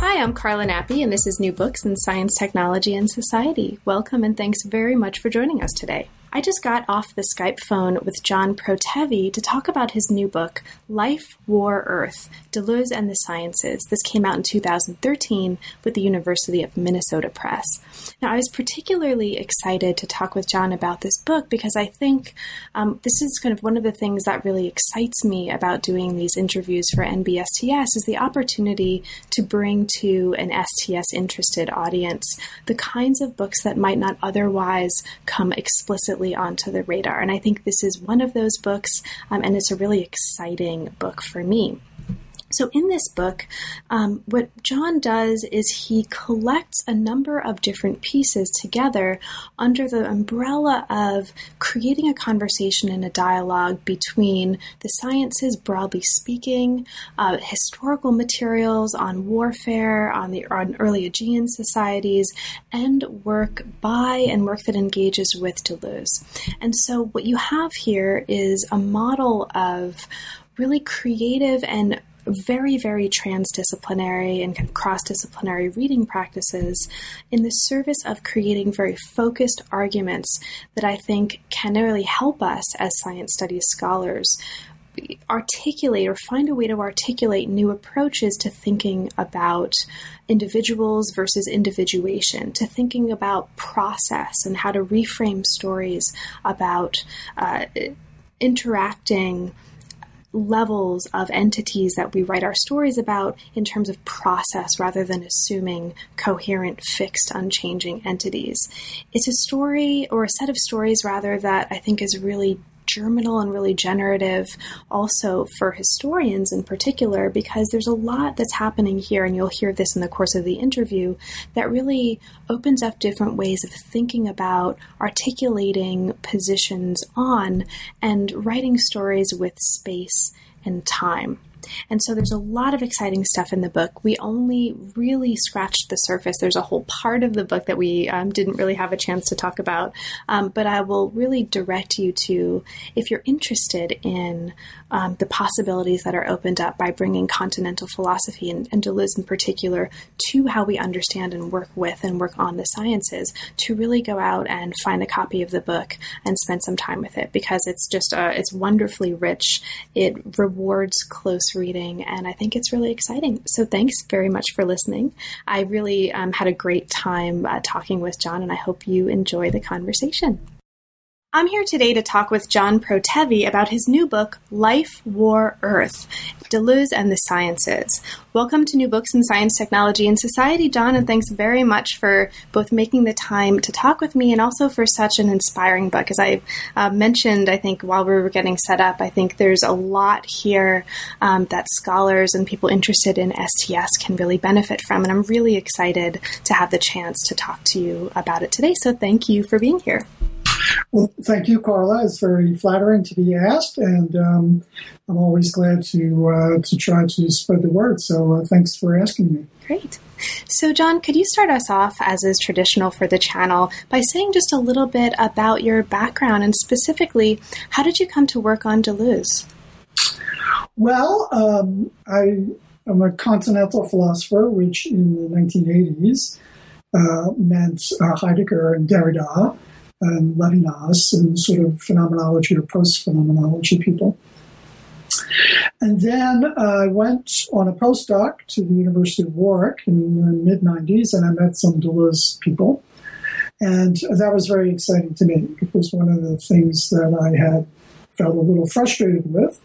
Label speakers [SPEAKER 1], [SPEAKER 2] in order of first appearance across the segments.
[SPEAKER 1] Hi, I'm Carla Nappi, and this is New Books in Science, Technology, and Society. Welcome and thanks very much for joining us today. I just got off the Skype phone with John Protevi to talk about his new book, Life, War, Earth Deleuze and the Sciences. This came out in 2013 with the University of Minnesota Press. Now, I was particularly excited to talk with John about this book because I think um, this is kind of one of the things that really excites me about doing these interviews for NBSTS is the opportunity to bring to an STS interested audience the kinds of books that might not otherwise come explicitly immediately onto the radar. And I think this is one of those books, um, and it's a really exciting book for me. So, in this book, um, what John does is he collects a number of different pieces together under the umbrella of creating a conversation and a dialogue between the sciences, broadly speaking, uh, historical materials on warfare, on the on early Aegean societies, and work by and work that engages with Deleuze. And so, what you have here is a model of really creative and very, very transdisciplinary and kind of cross disciplinary reading practices in the service of creating very focused arguments that I think can really help us as science studies scholars articulate or find a way to articulate new approaches to thinking about individuals versus individuation, to thinking about process and how to reframe stories about uh, interacting levels of entities that we write our stories about in terms of process rather than assuming coherent, fixed, unchanging entities. It's a story or a set of stories rather that I think is really germinal and really generative also for historians in particular because there's a lot that's happening here and you'll hear this in the course of the interview that really opens up different ways of thinking about articulating positions on and writing stories with space and time. And so there's a lot of exciting stuff in the book. We only really scratched the surface. There's a whole part of the book that we um, didn't really have a chance to talk about. Um, but I will really direct you to, if you're interested in um, the possibilities that are opened up by bringing continental philosophy and, and Deleuze in particular to how we understand and work with and work on the sciences, to really go out and find a copy of the book and spend some time with it because it's just uh, it's wonderfully rich. It rewards close reading, and I think it's really exciting. So thanks very much for listening. I really um, had a great time uh, talking with John, and I hope you enjoy the conversation. I'm here today to talk with John Protevi about his new book, Life, War, Earth Deleuze and the Sciences. Welcome to New Books in Science, Technology, and Society, John, and thanks very much for both making the time to talk with me and also for such an inspiring book. As I uh, mentioned, I think while we were getting set up, I think there's a lot here um, that scholars and people interested in STS can really benefit from, and I'm really excited to have the chance to talk to you about it today. So thank you for being here.
[SPEAKER 2] Well, thank you, Carla. It's very flattering to be asked, and um, I'm always glad to uh, to try to spread the word. So, uh, thanks for asking me.
[SPEAKER 1] Great. So, John, could you start us off, as is traditional for the channel, by saying just a little bit about your background and specifically, how did you come to work on Deleuze?
[SPEAKER 2] Well, um, I am a continental philosopher, which in the 1980s uh, meant uh, Heidegger and Derrida Um, and Levinas and sort of phenomenology or post phenomenology people. And then I went on a postdoc to the University of Warwick in the mid 90s and I met some Deleuze people. And that was very exciting to me. It was one of the things that I had felt a little frustrated with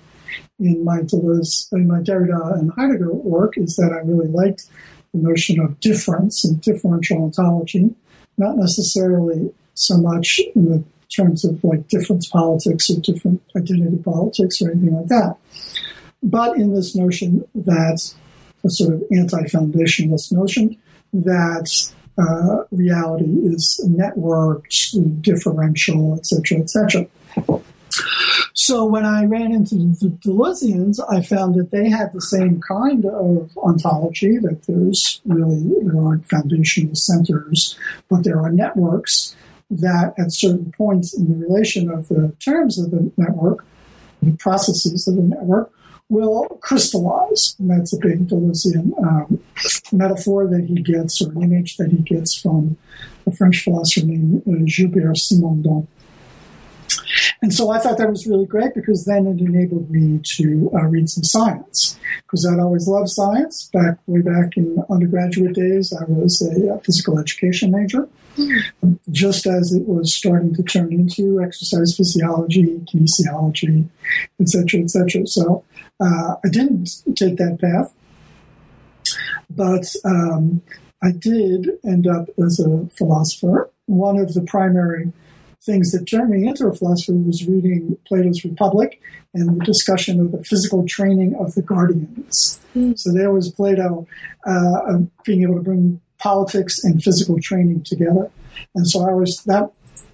[SPEAKER 2] in my Deleuze, in my Derrida and Heidegger work is that I really liked the notion of difference and differential ontology, not necessarily so much in the terms of like difference politics or different identity politics or anything like that, but in this notion that a sort of anti-foundationalist notion that uh, reality is networked, differential, etc., etc. So when I ran into the Deleuzians, I found that they had the same kind of ontology, that there's really, there aren't foundational centers, but there are networks that at certain points in the relation of the terms of the network, the processes of the network, will crystallize. And that's a big Deleuzian um, metaphor that he gets, or an image that he gets from a French philosopher named uh, Gilbert Simondon. And so I thought that was really great because then it enabled me to uh, read some science. Because I'd always loved science. Back way back in undergraduate days, I was a, a physical education major. Just as it was starting to turn into exercise physiology, kinesiology, etc., etc. So uh, I didn't take that path, but um, I did end up as a philosopher. One of the primary things that turned me into a philosopher was reading Plato's Republic and the discussion of the physical training of the guardians. Mm. So there was Plato uh, being able to bring politics and physical training together. And so I was that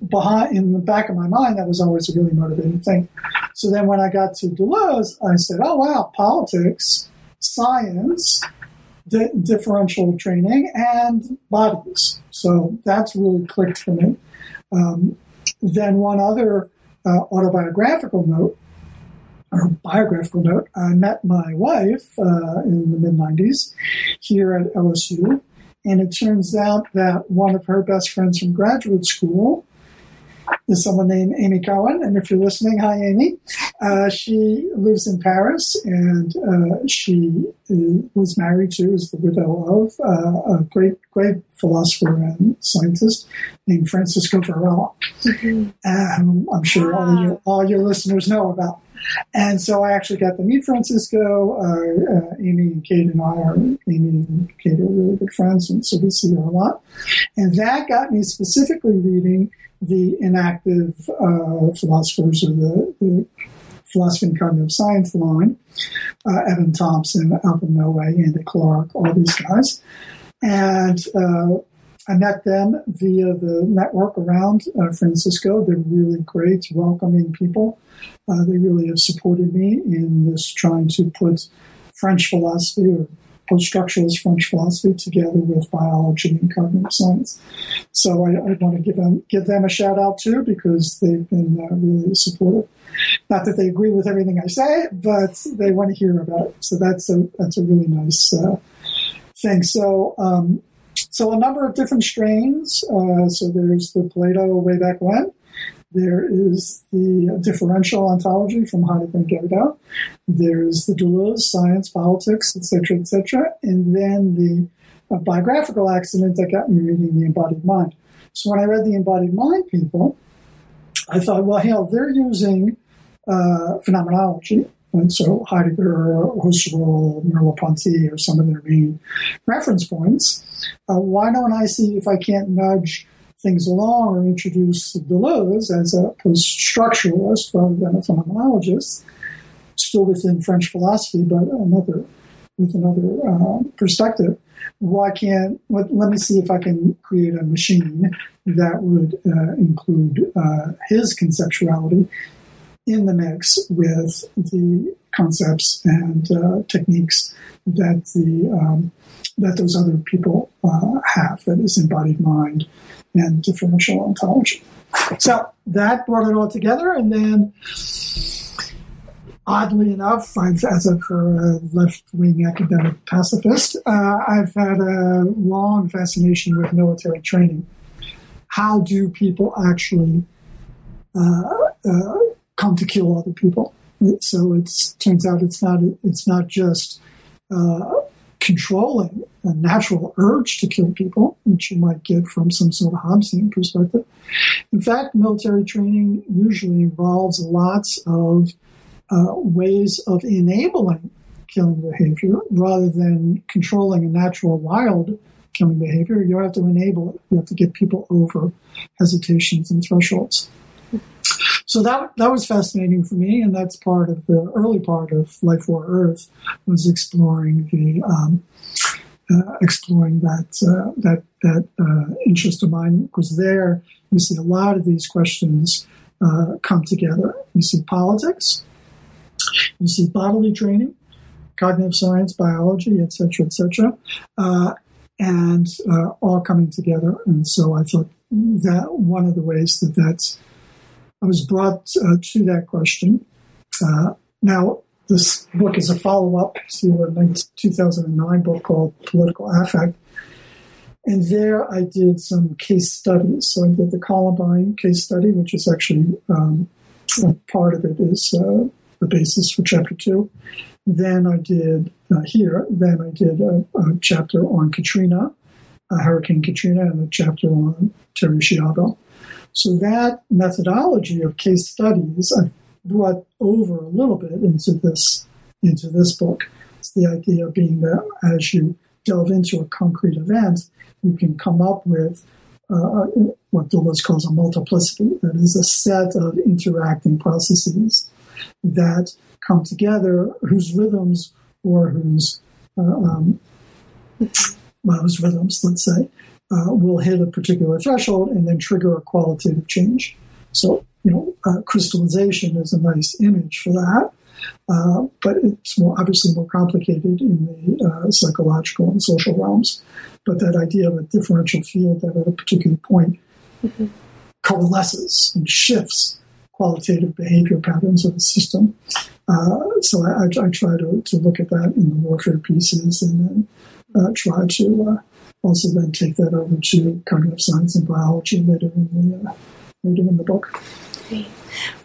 [SPEAKER 2] behind in the back of my mind, that was always a really motivating thing. So then when I got to Deleuze, I said, oh, wow, politics, science, di- differential training, and bodies. So that's really clicked for me. Um, then one other uh, autobiographical note, or biographical note, I met my wife uh, in the mid 90s here at LSU. And it turns out that one of her best friends from graduate school is someone named Amy Cohen. And if you're listening, hi, Amy. Uh, she lives in Paris and uh, she uh, was married to, is the widow of uh, a great, great philosopher and scientist named Francisco Varela. Mm-hmm. Um, I'm sure all, your, all your listeners know about. And so I actually got to meet Francisco. Uh, uh, Amy and Kate and I are, Amy and Kate are really good friends, and so we see her a lot. And that got me specifically reading the enactive uh, philosophers or the, the, philosophy and cognitive science line, uh, Evan Thompson, Alvin Miller, Andy Clark, all these guys. And uh, I met them via the network around uh, Francisco. They're really great, welcoming people. Uh, they really have supported me in this trying to put French philosophy or post-structuralist French philosophy together with biology and cognitive science. So I, I want to give them give them a shout out too because they've been uh, really supportive. Not that they agree with everything I say, but they want to hear about it. So that's a that's a really nice uh, thing. So. Um, so a number of different strains. Uh, so there's the Plato way back when, there is the differential ontology from Heidegger and Derrida. There's the Deleuze, science, politics, etc., etc., and then the uh, biographical accident that got me reading the embodied mind. So when I read the embodied mind people, I thought, well, hell, they're using uh, phenomenology. And so Heidegger, Husserl, Merleau-Ponty are some of their main reference points. Uh, why don't I see if I can't nudge things along or introduce Deleuze as a post-structuralist rather than a phenomenologist, still within French philosophy, but another with another uh, perspective. Why can't let, let, me see if I can create a machine that would uh, include uh, his conceptuality in the mix with the concepts and uh, techniques that the um, that those other people uh, have that is embodied mind and differential ontology. So that brought it all together, and then oddly enough, I've, as a left-wing academic pacifist, uh, I've had a long fascination with military training. How do people actually uh, uh, come to kill other people? So it turns out it's not it's not just uh, controlling a natural urge to kill people, which you might get from some sort of Hobbesian perspective. In fact, military training usually involves lots of uh, ways of enabling killing behavior rather than controlling a natural wild killing behavior. You have to enable it. You have to get people over hesitations and thresholds. So that that was fascinating for me, and that's part of the early part of Life War Earth was exploring the um, uh, exploring that uh, that that uh, interest of mine because there you see a lot of these questions uh, come together. You see politics, you see bodily training, cognitive science, biology, etc., etc., uh, and uh, all coming together. And so I thought that one of the ways that that's I was brought to that question. now this book is a follow up to a 2009 book called Political Affect. And there I did some case studies. So I did the Columbine case study, which is actually um, part of it is uh, the basis for chapter two. Then I did uh, here, then I did a, a chapter on Katrina, uh, Hurricane Katrina, and a chapter on Terri Schiavo. So that methodology of case studies I've brought over a little bit into this into this book. It's the idea being that as you delve into a concrete event, you can come up with uh, what Deleuze calls a multiplicity. That is a set of interacting processes that come together, whose rhythms or whose uh, um, well, whose rhythms, let's say, uh, will hit a particular threshold and then trigger a qualitative change. So you know, uh, crystallization is a nice image for that. Uh, but it's more obviously more complicated in the uh, psychological and social realms. But that idea of a differential field that at a particular point mm-hmm. coalesces and shifts qualitative behavior patterns of the system. Uh, so I, I, I, try to, to look at that in the warfare pieces and then uh, try to uh, also then take that over to cognitive science and biology later in the, later in the book.
[SPEAKER 1] Great.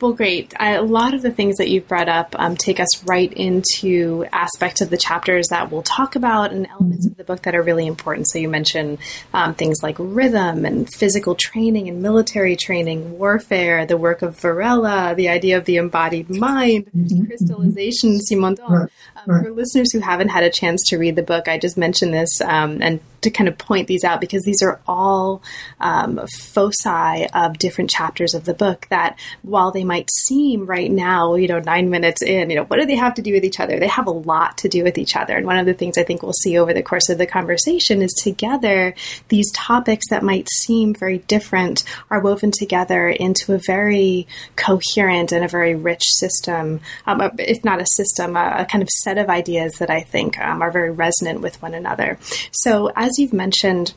[SPEAKER 1] Well, great. A lot of the things that you've brought up um, take us right into aspects of the chapters that we'll talk about and elements of the book that are really important. So you mentioned um, things like rhythm and physical training and military training, warfare, the work of Varela, the idea of the embodied mind, mm-hmm. crystallization, Simondon. Right. Right. For listeners who haven't had a chance to read the book, I just mentioned this um, and to kind of point these out because these are all um, foci of different chapters of the book that while they might seem right now, you know, nine minutes in, you know, what do they have to do with each other? They have a lot to do with each other. And one of the things I think we'll see over the course of the conversation is together, these topics that might seem very different are woven together into a very coherent and a very rich system, um, if not a system, a, a, kind of set of ideas that I think um, are very resonant with one another. So as you've mentioned,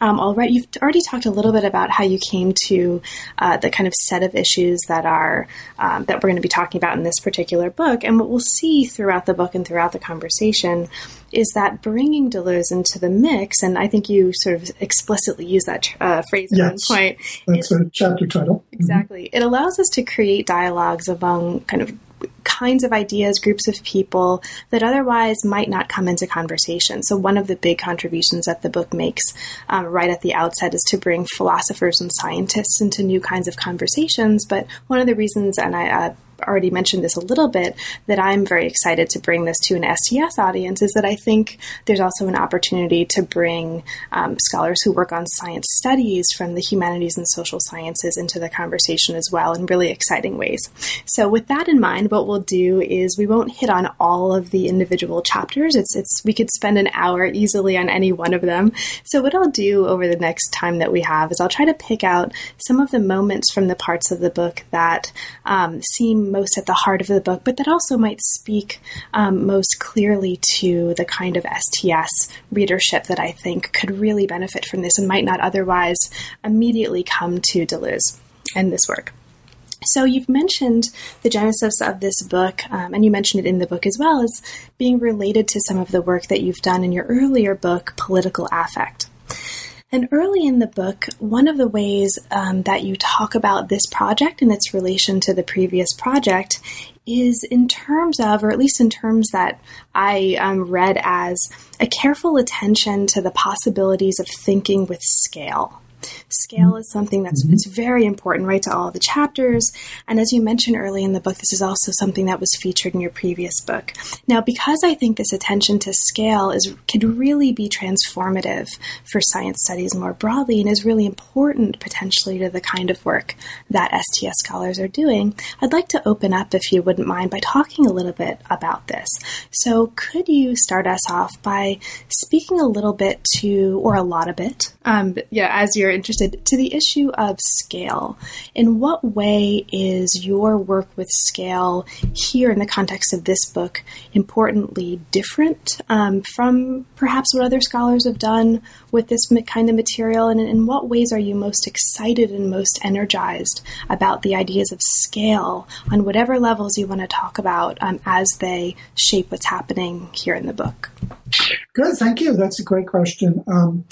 [SPEAKER 1] um, already you've already talked a little bit about how you came to uh, the kind of set of issues that are um, that we're going to be talking about in this particular book, and what we'll see throughout the book and throughout the conversation is that bringing Deleuze into the mix, and I think you sort of explicitly use that uh, phrase at
[SPEAKER 2] yes,
[SPEAKER 1] one point.
[SPEAKER 2] That's it, a chapter title.
[SPEAKER 1] Exactly. Mm-hmm. It allows us to create dialogues among kind of kinds of ideas, groups of people that otherwise might not come into conversation. So, one of the big contributions that the book makes um, right at the outset is to bring philosophers and scientists into new kinds of conversations. But one of the reasons, and I uh, already mentioned this a little bit, that I'm very excited to bring this to an STS audience is that I think there's also an opportunity to bring um, scholars who work on science studies from the humanities and social sciences into the conversation as well in really exciting ways. So, with that in mind, what we'll do is we won't hit on all of the individual chapters. It's, it's we could spend an hour easily on any one of them. So, what I'll do over the next time that we have is I'll try to pick out some of the moments from the parts of the book that um, seem most at the heart of the book, but that also might speak um, most clearly to the kind of STS readership that I think could really benefit from this and might not otherwise immediately come to Deleuze and this work. So you've mentioned the genesis of this book, um, and you mentioned it in the book as well as being related to some of the work that you've done in your earlier book, Political Affect. And early in the book, one of the ways um, that you talk about this project and its relation to the previous project is in terms of, or at least in terms that I um, read as a careful attention to the possibilities of thinking with scale. Scale is something that's mm-hmm. it's very important, right, to all the chapters. And as you mentioned early in the book, this is also something that was featured in your previous book. Now, because I think this attention to scale is could really be transformative for science studies more broadly and is really important potentially to the kind of work that STS scholars are doing, I'd like to open up, if you wouldn't mind, by talking a little bit about this. So, could you start us off by speaking a little bit to, or a lot of it, um, yeah, as you're interested, to the issue of scale? In what way is your work with scale here in the context of this book importantly different um, from perhaps what other scholars have done with this kind of material? And in what ways are you most excited and most energized about the ideas of scale on whatever levels you want to talk about um, as they shape what's happening here in the book?
[SPEAKER 2] Good, thank you. That's a great question. Um,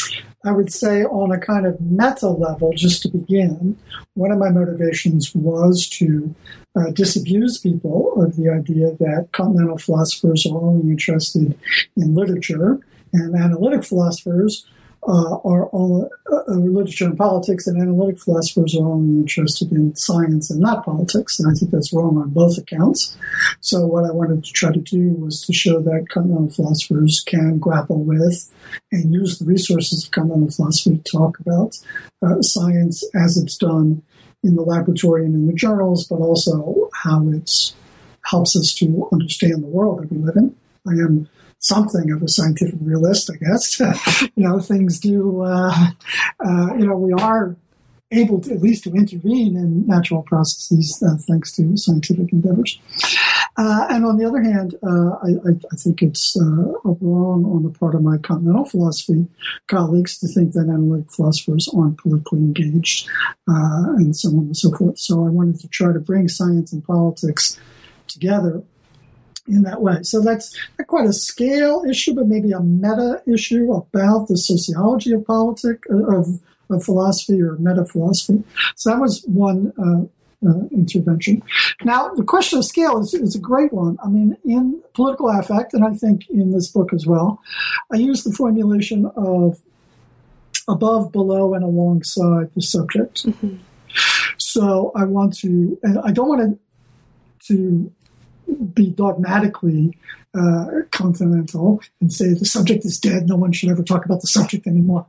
[SPEAKER 2] I would say, on a kind of meta level, just to begin, one of my motivations was to uh, disabuse people of the idea that continental philosophers are only interested in literature and analytic philosophers uh, are all uh, uh, literature and politics, and analytic philosophers are only interested in science and not politics. And I think that's wrong on both accounts. So what I wanted to try to do was to show that continental philosophers can grapple with and use the resources of continental philosophy to talk about uh, science as it's done in the laboratory and in the journals, but also how it helps us to understand the world that we live in. I am something of a scientific realist, I guess. you know, things do, uh, uh, you know, we are able to at least to intervene in natural processes uh, thanks to scientific endeavors. Uh, and on the other hand, uh, I, I, think it's uh, wrong on the part of my continental philosophy colleagues to think that analytic philosophers aren't politically engaged and so on and so forth. So I wanted to try to bring science and politics together in that way. So that's not quite a scale issue, but maybe a meta issue about the sociology of politics, uh, of, of philosophy or meta philosophy. So that was one uh, uh, intervention. Now, the question of scale is, is, a great one. I mean, in political affect, and I think in this book as well, I use the formulation of above, below, and alongside the subject. Mm-hmm. So I want to, and I don't want to, to be dogmatically uh, continental and say the subject is dead, no one should ever talk about the subject anymore.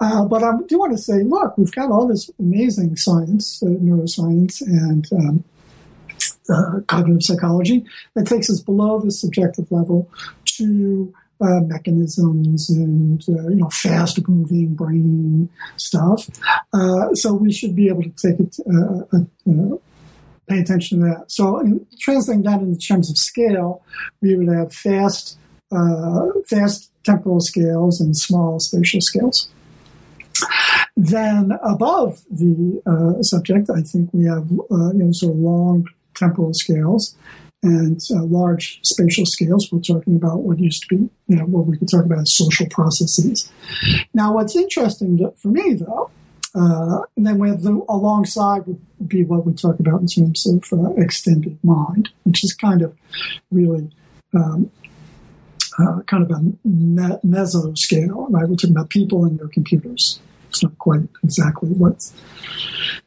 [SPEAKER 2] Uh, but I do want to say, look, we've got all this amazing science, uh, neuroscience, and um, uh, cognitive psychology that takes us below the subjective level to uh, mechanisms and uh, you know fast moving brain stuff. Uh, so we should be able to take it uh, uh, pay attention to that. So, in, translating that in terms of scale, we would have fast, uh, fast temporal scales and small spatial scales. Then above the uh, subject, I think we have uh, you know sort of long temporal scales and uh, large spatial scales. We're talking about what used to be you know what we could talk about as social processes. Now, what's interesting for me though uh, and then we have the alongside would be what we talk about in terms of uh, extended mind, which is kind of really um, uh, kind of a me- meso scale, right? We're talking about people and their computers. It's not quite exactly what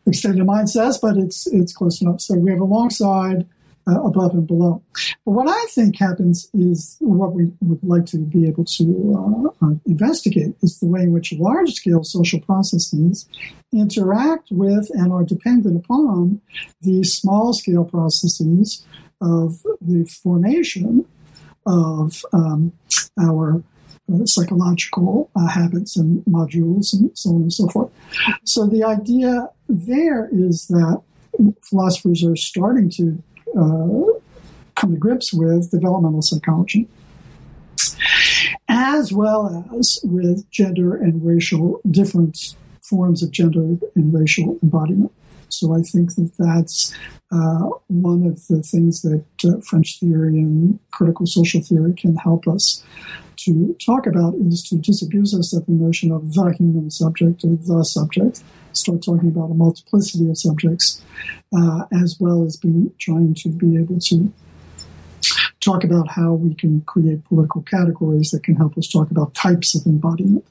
[SPEAKER 2] extended mind says, but it's it's close enough. So we have alongside uh, above and below. But what I think happens is what we would like to be able to uh, uh, investigate is the way in which large scale social processes interact with and are dependent upon the small scale processes of the formation of um, our uh, psychological uh, habits and modules and so on and so forth. So the idea there is that philosophers are starting to come to grips with developmental psychology, as well as with gender and racial different forms of gender and racial embodiment. So I think that that's uh, one of the things that uh, French theory and critical social theory can help us to talk about is to disabuse us of the notion of the human subject or the subject, start talking about a multiplicity of subjects, uh, as well as being trying to be able to talk about how we can create political categories that can help us talk about types of embodiment.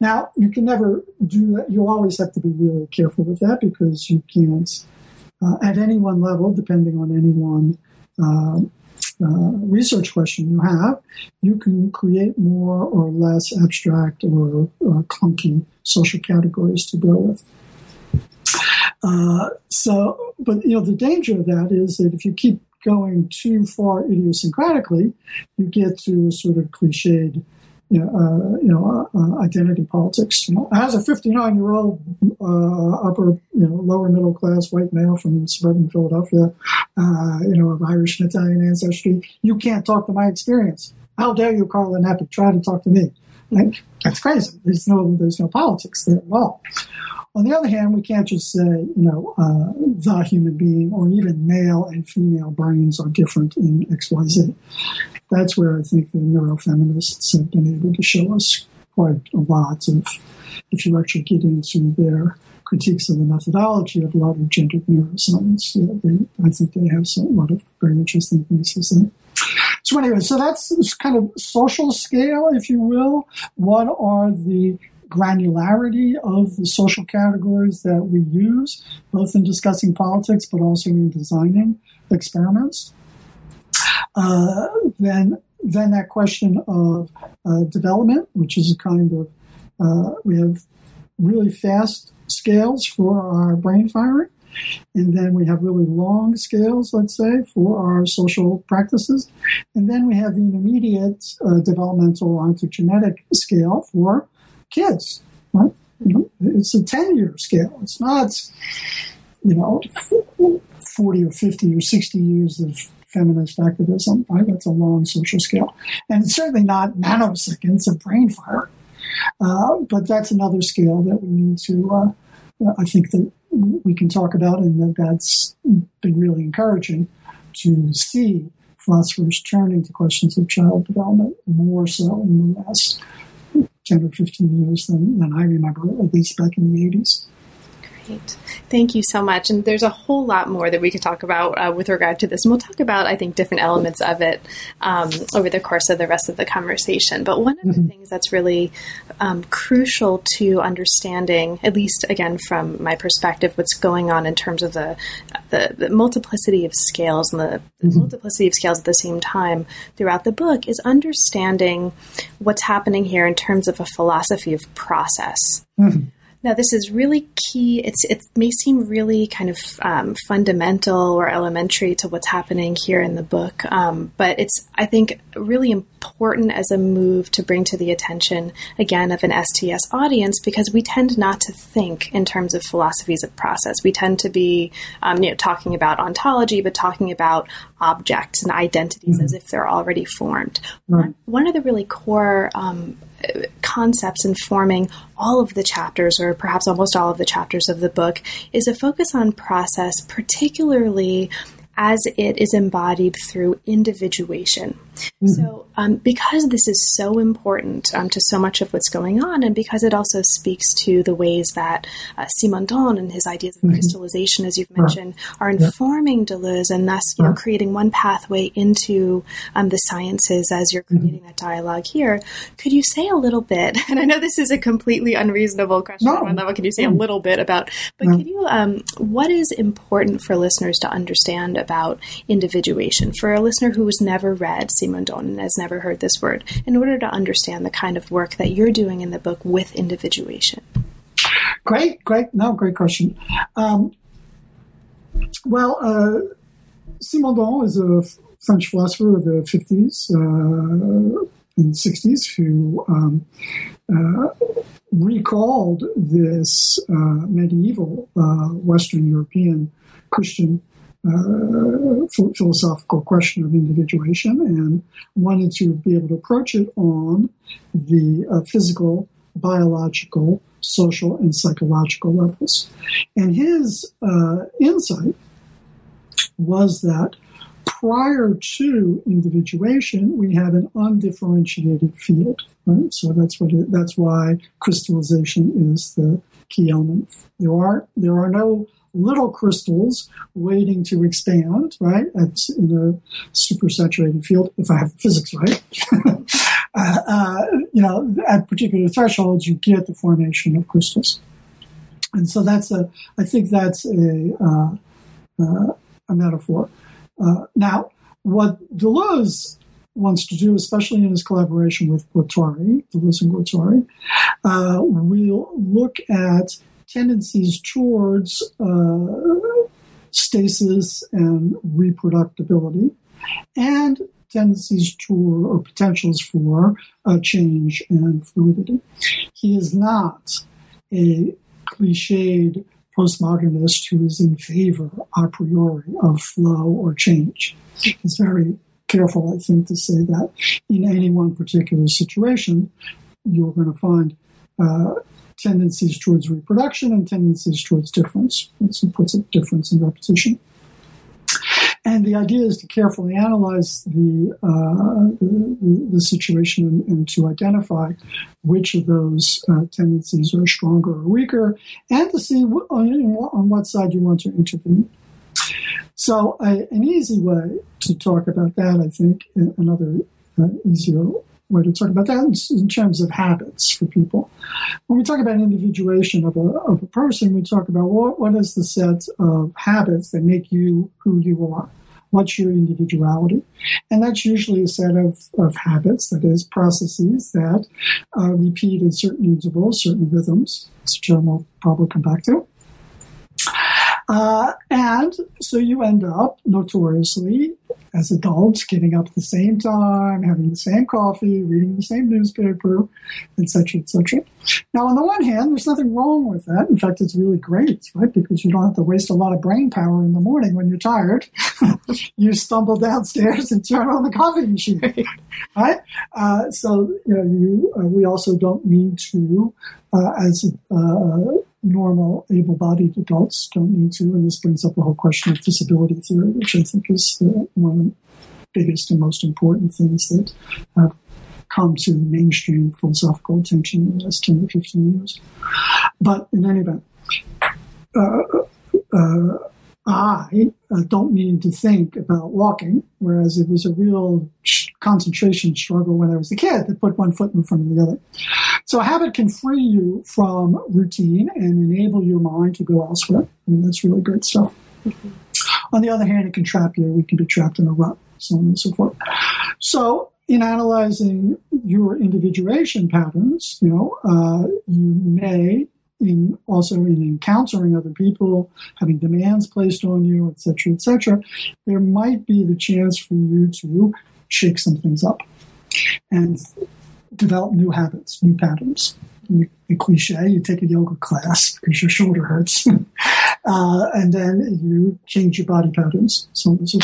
[SPEAKER 2] Now, you can never do that. You always have to be really careful with that because you can't, uh, at any one level, depending on any one uh, uh, research question you have, you can create more or less abstract or clunky social categories to go with. Uh, so, but you know, the danger of that is that if you keep going too far idiosyncratically, you get to a sort of cliched you know, uh, you know uh, uh identity politics. You know, as a 59 year old upper, you know, lower middle class white male from suburban Philadelphia, you know, of Irish and Italian ancestry, you can't talk to my experience. How dare you, Carla Nappi, try to talk to me? Right? That's crazy. There's no there's no politics there at all. On the other hand, we can't just say, you know, uh, the human being or even male and female brains are different in XYZ. That's where I think the neurofeminists have been able to show us quite a lot of, if you actually get into their critiques of the methodology of a lot of gendered neuroscience, you know, they, I think they have some, a lot of very interesting things to say. So anyway, so that's kind of social scale, if you will. What are the granularity of the social categories that we use, both in discussing politics but also in designing experiments. Uh, then, then that question of uh, development, which is a kind of uh, we have really fast scales for our brain firing. And then we have really long scales, let's say, for our social practices. And then we have the intermediate uh, developmental ontogenetic scale for kids. Right? It's a 10 year scale. It's not, you know, 40 or 50 or 60 years of feminist activism. Right? That's a long social scale. And it's certainly not nanoseconds of brain fire. Uh, but that's another scale that we need to, uh, I think that we can talk about, and that that's been really encouraging to see philosophers turning to questions of child development more so in the last 10 or 15 years than, than I remember, at least back in the 80s.
[SPEAKER 1] Great. Thank you so much. And there's a whole lot more that we could talk about uh, with regard to this. And we'll talk about, I think, different elements of it um, over the course of the rest of the conversation. But one of mm-hmm. the things that's really um, crucial to understanding, at least again from my perspective, what's going on in terms of the, the, the multiplicity of scales and the, the mm-hmm. multiplicity of scales at the same time throughout the book, is understanding what's happening here in terms of a philosophy of process. Mm-hmm. Now, this is really key. It's it may seem really kind of um, fundamental or elementary to what's happening here in the book, um, but it's I think really important as a move to bring to the attention again of an STS audience because we tend not to think in terms of philosophies of process. We tend to be um, you know talking about ontology, but talking about objects and identities mm-hmm. as if they're already formed. One, one, of the really core um, concepts informing all of the chapters, or perhaps almost all of the chapters of the book, is a focus on process, particularly as it is embodied through individuation. Mm-hmm. So, um, because this is so important um, to so much of what's going on, and because it also speaks to the ways that uh, Simondon and his ideas of mm-hmm. crystallization, as you've mentioned, are informing Deleuze and thus you know, creating one pathway into um, the sciences as you're mm-hmm. creating mm-hmm. that dialogue here, could you say a little bit? And I know this is a completely unreasonable question no. on one level. Can you say a mm. little bit about, but could you, um, what is important for listeners to understand about individuation? For a listener who has never read Simondon and has never heard this word, in order to understand the kind of work that you're doing in the book with individuation?
[SPEAKER 2] Great, great. No, great question. Um, well, uh, Simondon is a French philosopher of the 50s uh, and 60s who um, uh, recalled this uh, medieval uh, Western European Christian uh, philosophical question of individuation and wanted to be able to approach it on the uh, physical, biological, social, and psychological levels. And his uh, insight was that prior to individuation, we have an undifferentiated field. Right? So that's what it, that's why crystallization is the key element. There are there are no little crystals waiting to expand, right? It's in a supersaturated field, if I have physics right. uh, uh, you know, at particular thresholds, you get the formation of crystals. And so that's a, I think that's a, uh, uh, a metaphor. Uh, now, what Deleuze wants to do, especially in his collaboration with Guattari, Deleuze and Guattari, uh, we'll look at tendencies towards uh, stasis and reproducibility, and tendencies toward or potentials for uh, change and fluidity. He is not a cliched postmodernist who is in favor a priori of flow or change. He's very careful, I think, to say that in any one particular situation, you're going to find uh, tendencies towards reproduction and tendencies towards difference. So he puts it difference and repetition. And the idea is to carefully analyze the, uh, the, the, situation and, and, to identify which of those uh, tendencies are stronger or weaker, and to see on, on what side you want to intervene. So, an easy way to talk about that, I think, another uh, easier way to talk about that in terms of habits for people. When we talk about individuation of a, of a person, we talk about what, what is the set of habits that make you who you are. What's your individuality? And that's usually a set of, of habits, that is, processes that uh, repeat in certain intervals, certain rhythms, which I will probably come back to. Uh, and so you end up notoriously as adults getting up at the same time, having the same coffee, reading the same newspaper, etc., etc. Now, on the one hand, there's nothing wrong with that. In fact, it's really great, right? Because you don't have to waste a lot of brain power in the morning when you're tired. you stumble downstairs and turn on the coffee machine, right? Uh, so, you know, you uh, we also don't need to, uh, as uh, normal, able bodied adults don't need to. And this brings up the whole question of disability theory, which I think is the, one of the biggest and most important things that have come to mainstream philosophical attention in the last 10 to 15 years. But in any event, uh, uh, I uh, don't need to think about walking, whereas it was a real concentration struggle when I was a kid to put one foot in front of the other. So a habit can free you from routine and enable your mind to go elsewhere. I mean, that's really great stuff. Mm-hmm. On the other hand, it can trap you. We can be trapped in a rut, so on and so forth. So in analyzing your individuation patterns, you know, uh, you may in also in encountering other people, having demands placed on you, etc., etc., there might be the chance for you to shake some things up and develop new habits, new patterns. The cliche, you take a yoga class because your shoulder hurts, uh, and then you change your body patterns, so so.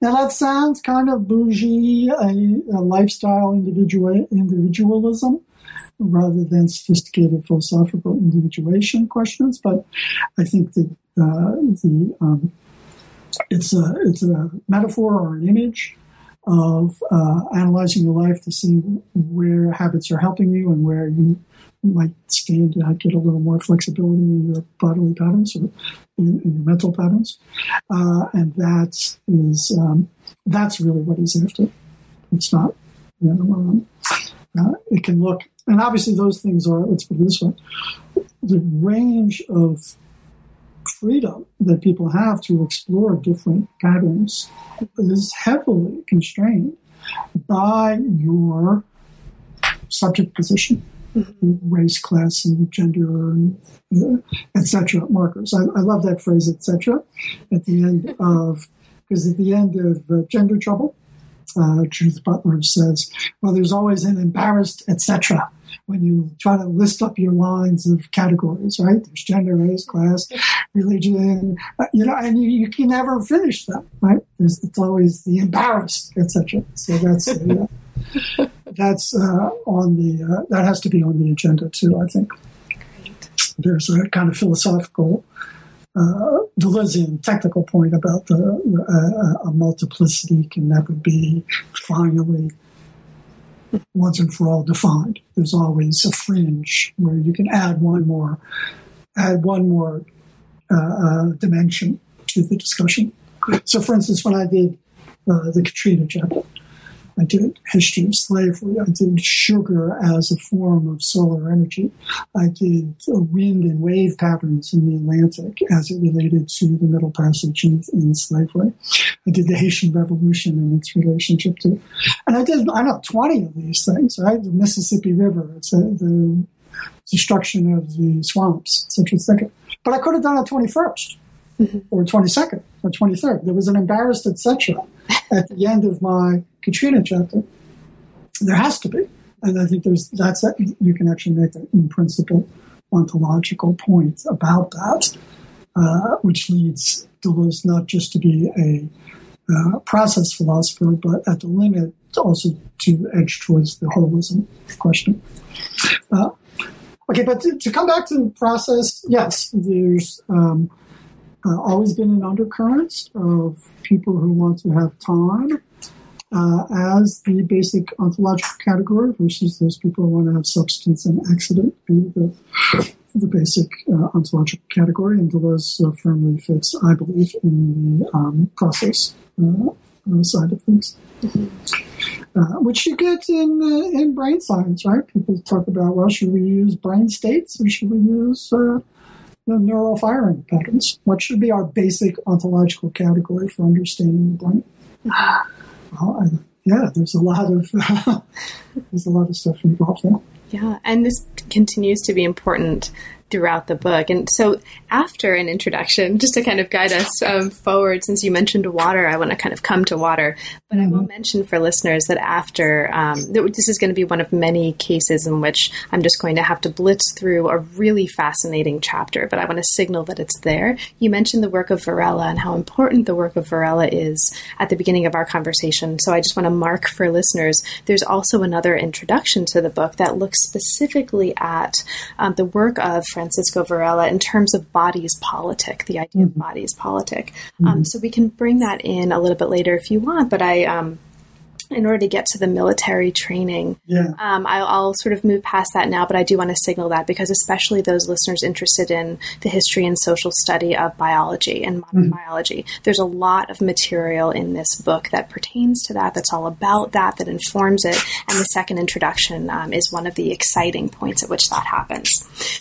[SPEAKER 2] Now that sounds kind of bougie, a, a lifestyle individual, individualism, rather than sophisticated philosophical individuation questions. But I think that uh, the um, it's a it's a metaphor or an image of uh, analyzing your life to see where habits are helping you and where you might stand to get a little more flexibility in your bodily patterns or in, in your mental patterns, uh, and that is um, that's really what he's after. It's not, you know, uh, it can look and obviously, those things are, let's put it this way, the range of freedom that people have to explore different patterns is heavily constrained by your subject position. Mm-hmm. Race, class, and gender, and uh, etc. markers. I, I, love that phrase, etc. At the end of, because at the end of uh, gender trouble, uh, Judith Butler says, well, there's always an embarrassed, etc. when you try to list up your lines of categories, right? There's gender, race, class, religion, uh, you know, and you, you, can never finish them, right? There's, it's always the embarrassed, etc. So that's, uh, that's uh, on the, uh, that has to be on the agenda too, I think. Great. There's a kind of philosophical uh, Deleuzean technical point about the, uh, a multiplicity can never be finally once and for all defined. There's always a fringe where you can add one more, add one more uh, uh, dimension to the discussion. So, for instance, when I did uh, the Katrina chapter, I did history of slavery. I did sugar as a form of solar energy. I did uh, wind and wave patterns in the Atlantic as it related to the Middle Passage in, slavery. I did the Haitian Revolution and its relationship to, and I did, I know, 20 of these things, right? The Mississippi River, it's a, the destruction of the swamps, such etc., etc. But I could have done it 21st mm-hmm. or 22nd or 23rd. There was an embarrassed etc. at the end of my Katrina chapter. There has to be. And I think there's that's that you can actually make an in principle ontological point about that, uh, which leads Deleuze not just to be a uh, process philosopher, but at the limit also to edge towards the holism question. Uh, okay, but to, to, come back to the process, yes, there's um, uh, always been an undercurrent of people who want to have time uh, as the basic ontological category versus those people who want to have substance and accident be the, the basic uh, ontological category. And Deleuze uh, firmly fits, I believe, in the um, process uh, uh, side of things. Which you get in in brain science, right? People talk about, well, should we use brain states or should we use the neural firing patterns. What should be our basic ontological category for understanding the brain? Well, I, yeah, there's a lot of there's a lot of stuff involved there.
[SPEAKER 1] Yeah, and this continues to be important throughout the book. And so, after an introduction, just to kind of guide us um, forward, since you mentioned water, I want to kind of come to water. But mm-hmm. I will mm-hmm. mention for listeners that after um, this is going to be one of many cases in which I'm just going to have to blitz through a really fascinating chapter, but I want to signal that it's there. You mentioned the work of Varela and how important the work of Varela is at the beginning of our conversation. So I just want to mark for listeners there's also another introduction to the book that looks specifically at um, the work of Francisco Varela in terms of bodies politic, the idea mm-hmm. of bodies politic. Um, mm-hmm. so we can bring that in a little bit later if you want, but I um, in order to get to the military training.
[SPEAKER 2] Yeah.
[SPEAKER 1] Um, I'll, I'll, sort of move past that now, but I do want to signal that because, especially those listeners interested in the history and social study of biology and modern mm biology, there's a lot of material in this book that pertains to that, that's all about that, that informs it. And the second introduction um, is one of the exciting points at which that happens.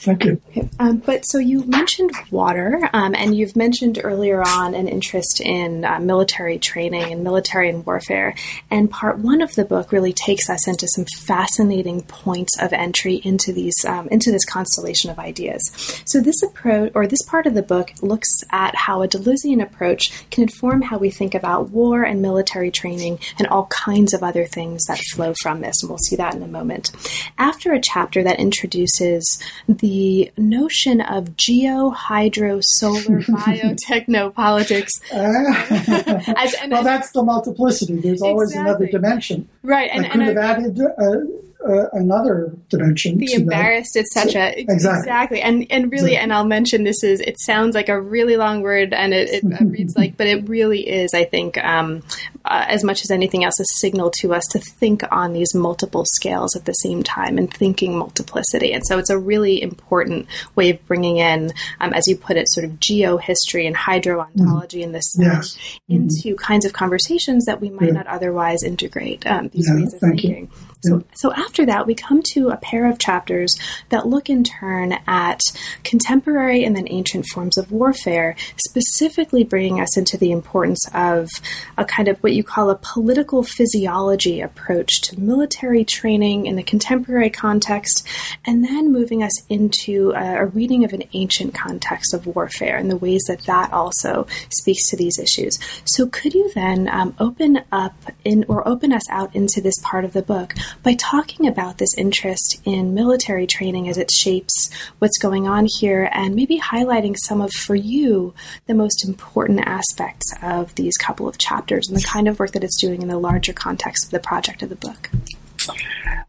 [SPEAKER 2] Thank you.
[SPEAKER 1] Um, but so you mentioned water, um, and you've mentioned earlier on an interest in uh, military training and military and warfare. And part one of the book really takes us into some fascinating points of entry into these um, into this constellation of ideas. So this approach or this part of the book looks at how a Deleuzean approach can inform how we think about war and military training and all kinds of other things that flow from this, and we'll see that in a moment. After a chapter that introduces the notion of geo, hydro, solar, biotechnopolitics.
[SPEAKER 2] Uh, as, well, that's the multiplicity. There's always exactly. another dimension.
[SPEAKER 1] Right,
[SPEAKER 2] and I could and have I, added uh, uh, another dimension.
[SPEAKER 1] The embarrassed, etc.
[SPEAKER 2] Exactly.
[SPEAKER 1] exactly, and and really, exactly. and I'll mention this is it sounds like a really long word, and it, it reads like, but it really is. I think um, uh, as much as anything else, a signal to us to think on these multiple scales at the same time and thinking multiplicity. And so it's a really important way of bringing in, um, as you put it, sort of geohistory and hydroontology mm. in this
[SPEAKER 2] yes.
[SPEAKER 1] into mm-hmm. kinds of conversations that we might yeah. not otherwise integrate um, these yeah, ways of thinking. You. So, so after that, we come to a pair of chapters that look in turn at contemporary and then ancient forms of warfare, specifically bringing us into the importance of a kind of what you call a political physiology approach to military training in the contemporary context, and then moving us into a, a reading of an ancient context of warfare and the ways that that also speaks to these issues. So, could you then um, open up in or open us out into this part of the book? By talking about this interest in military training as it shapes what's going on here and maybe highlighting some of, for you, the most important aspects of these couple of chapters and the kind of work that it's doing in the larger context of the project of the book.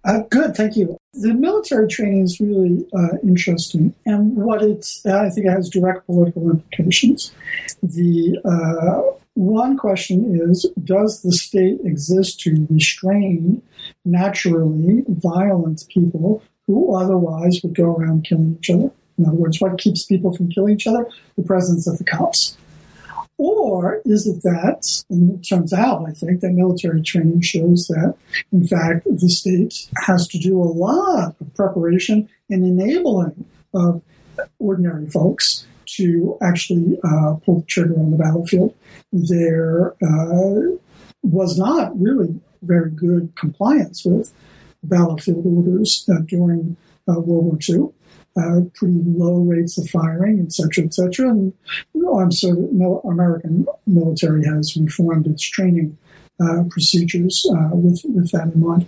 [SPEAKER 2] Uh, good, thank you. The military training is really uh, interesting, and what it's, I think it has direct political implications. The uh, one question is Does the state exist to restrain naturally violent people who otherwise would go around killing each other? In other words, what keeps people from killing each other? The presence of the cops. Or is it that, and it turns out, I think, that military training shows that, in fact, the state has to do a lot of preparation and enabling of ordinary folks to actually uh, pull the trigger on the battlefield. There uh, was not really very good compliance with battlefield orders uh, during uh, World War II. Uh, pretty low rates of firing, et cetera, et cetera. And I'm sure the American military has reformed its training uh, procedures with, with that in mind.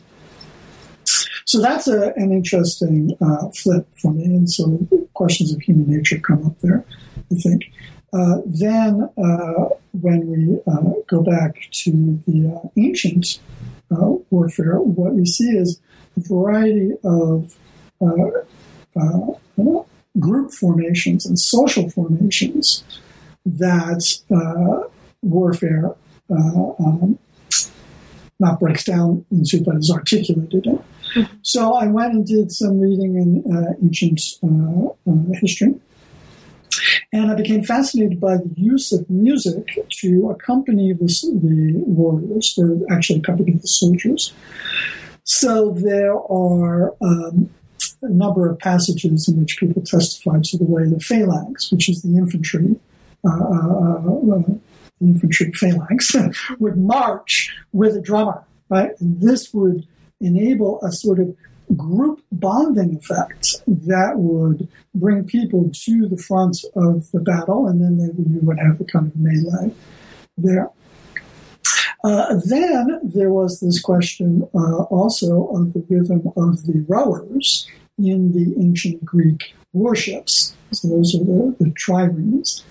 [SPEAKER 2] So that's a, an interesting uh, flip for me. And so questions of human nature come up there, I think. Uh, then, uh, when we uh, go back to the uh, ancient uh, warfare, what we see is a variety of group formations and social formations that warfare um, not breaks down into, but is articulated in. So I went and did some reading in uh, ancient uh, uh, history. And I became fascinated by the use of music to accompany the, the warriors, or actually accompany the soldiers. So there are um, a number of passages in which people testify to the way the phalanx, which is the infantry, uh, uh, uh the infantry phalanx, would march with a drummer, right? And this would enable a sort of group bonding effect that would bring people to the front of the battle, and then you would have a kind of melee there. Uh, then there was this question uh, also of the rhythm of the rowers in the ancient Greek warships. So those are the, the triremes.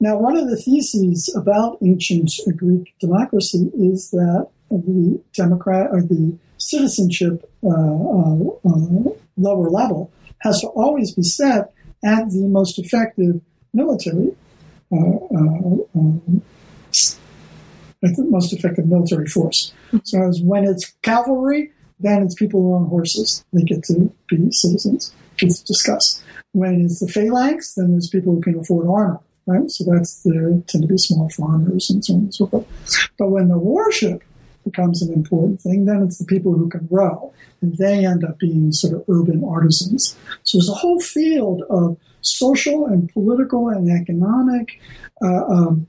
[SPEAKER 2] Now, one of the theses about ancient Greek democracy is that the democrat or the citizenship uh, uh, uh, lower level has to always be set at the most effective military, um, at the most effective military force. So as when it's cavalry, then it's people who own horses. They get to be citizens, get to discuss. When it's the phalanx, then there's people who can afford armor, right? So that's there tend to be small farmers and so on and so forth. But when the warship becomes an important thing. Then it's the people who can row, and they end up being sort of urban artisans. So there's a whole field of social and political and economic uh, um,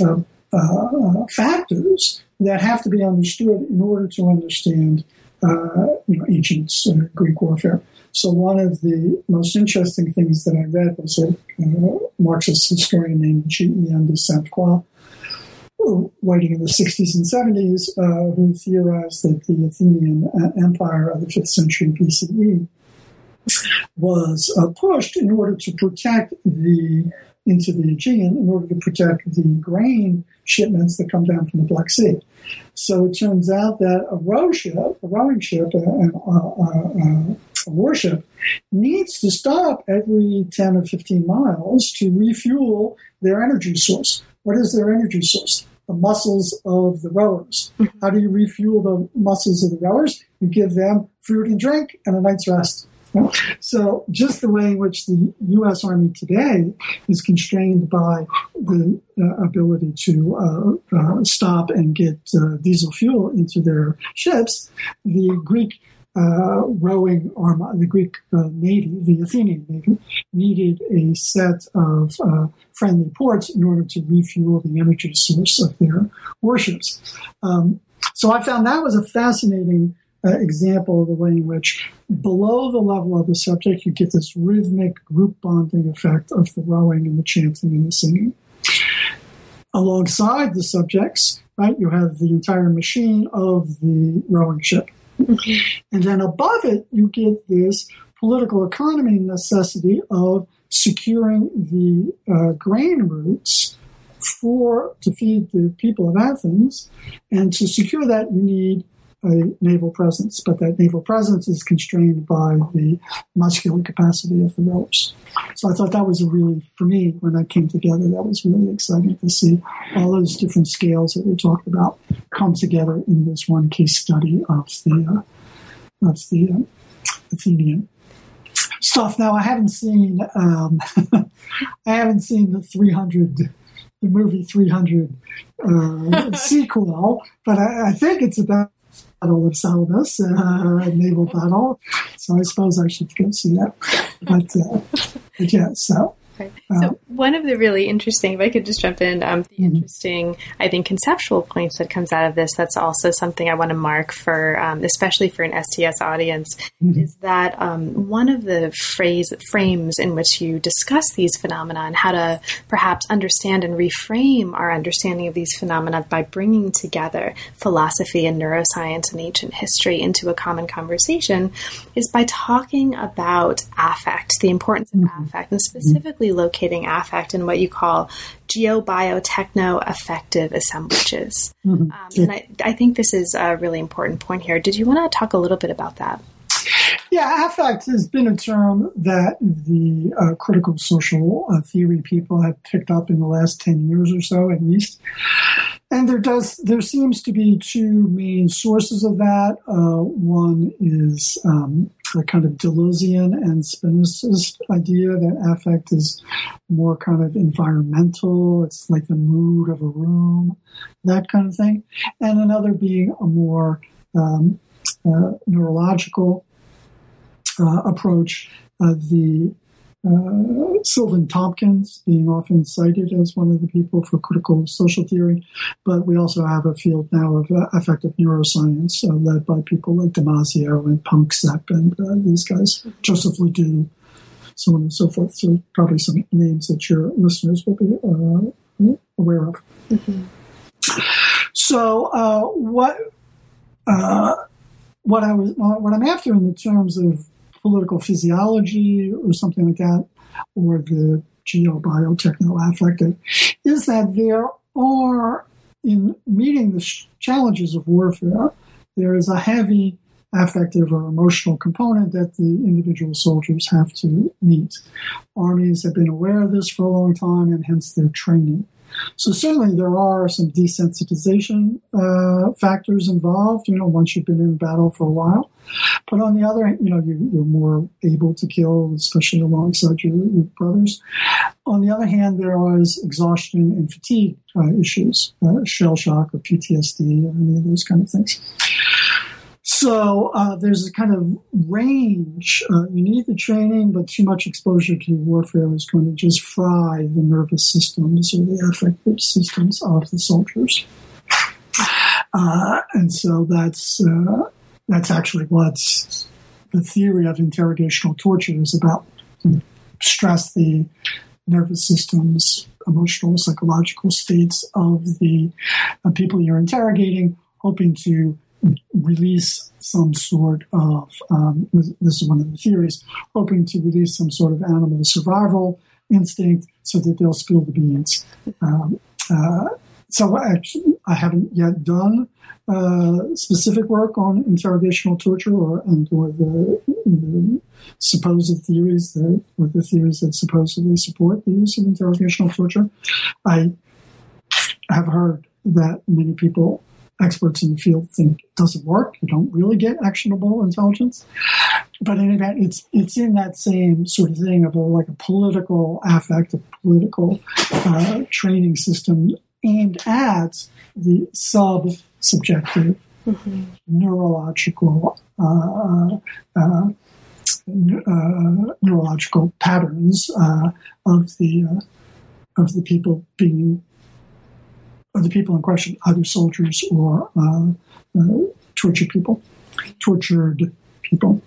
[SPEAKER 2] uh, uh, factors that have to be understood in order to understand uh, you know, ancient uh, Greek warfare. So one of the most interesting things that I read was a uh, Marxist historian named G.E.M. de Sainte-Croix, writing in the 60s and 70s, uh, who theorized that the Athenian uh, Empire of the 5th century BCE was uh, pushed in order to protect the into the Aegean in order to protect the grain shipments that come down from the Black Sea. So it turns out that a row ship, a rowing ship, uh, and uh, a warship needs to stop every 10 or 15 miles to refuel their energy source. What is their energy source? The muscles of the rowers. Mm-hmm. How do you refuel the muscles of the rowers? You give them food and drink and a night's rest. So, just the way in which the U.S. Army today is constrained by the uh, ability to uh, uh, stop and get uh, diesel fuel into their ships, the Greek uh, rowing arm, the Greek uh, navy, the Athenian navy, needed a set of uh, friendly ports in order to refuel the energy source of their warships. Um, so I found that was a fascinating uh, example of the way in which, below the level of the subject, you get this rhythmic group bonding effect of the rowing and the chanting and the singing. Alongside the subjects, right, you have the entire machine of the rowing ship and then above it, you get this political economy necessity of securing the uh, grain routes for to feed the people of Athens. And to secure that, you need a naval presence, but that naval presence is constrained by the muscular capacity of the rowers. So I thought that was really, for me, when that came together, that was really exciting to see all those different scales that we talked about come together in this one case study of the uh, of the uh, Athenian stuff. Now I haven't seen um, I haven't seen the 300 the movie 300 uh, sequel, but I, I, think it's about Battle of Salamis, uh, naval battle. So I suppose I should go see that. But, uh, but yeah, so
[SPEAKER 1] Okay. So one of the really interesting, if I could just jump in, um, the mm-hmm. interesting, I think, conceptual points that comes out of this. That's also something I want to mark for, um, especially for an STS audience, mm-hmm. is that um, one of the phrase frames in which you discuss these phenomena and how to perhaps understand and reframe our understanding of these phenomena by bringing together philosophy and neuroscience and ancient history into a common conversation is by talking about affect, the importance of mm-hmm. affect, and specifically locating affect in what you call geobiotechno affective assemblages. Mm-hmm. Um, and I, I, think this is a really important point here. Did you want to talk a little bit about that?
[SPEAKER 2] Yeah, affect has been a term that the uh, critical social uh, theory people have picked up in the last 10 years or so, at least. And there does there seems to be two main sources of that. Uh, one is um, a kind of Deleuzian and Spinozist idea that affect is more kind of environmental. It's like the mood of a room, that kind of thing. And another being a more um, uh, neurological approach. Uh, the uh, Silvan Tomkins being often cited as one of the people for critical social theory, but we also have a field now of uh, affective neuroscience uh, led by people like Damasio and Panksepp and uh, these guys, Joseph LeDoux, so on and so forth. So probably some names that your listeners will be uh, aware of. Mm-hmm. So uh, what what I was what I'm after in the terms of political physiology or something like that, or the geobiotechnoaffective, is that there are, in meeting the challenges of warfare, there is a heavy affective or emotional component that the individual soldiers have to meet. Armies have been aware of this for a long time and hence their training. So certainly there are some desensitization uh, factors involved. You know, once you've been in battle for a while, but on the other hand, you know, you, are more able to kill, especially alongside your, your, brothers. On the other hand, there is exhaustion and fatigue uh, issues, uh, shell shock or PTSD or any of those kind of things. So uh, there's a kind of range. Uh, you need the training, but too much exposure to warfare is going to just fry the nervous systems or the affective systems of the soldiers. Uh, and so that's uh, that's actually what the theory of interrogational torture is about. Stress the nervous systems, emotional, psychological states of the uh, people you're interrogating, hoping to release some sort of, um, this is one of the theories, hoping to release some sort of animal survival instinct so that they'll spill the beans. Um, uh, so I, I, haven't yet done uh, specific work on interrogational torture or, and, or the, the supposed theories that, or the theories that supposedly support the use of interrogational torture. I have heard that many people experts in the field think it doesn't work. You don't really get actionable intelligence. But in event, it's it's in that same sort of thing of a, like a political affect, a political uh, training system aimed at the sub-subjective mm-hmm. neurological uh, uh, uh neurological patterns uh, of the uh, of the people being the people in question, either soldiers or uh, uh, tortured people, tortured people.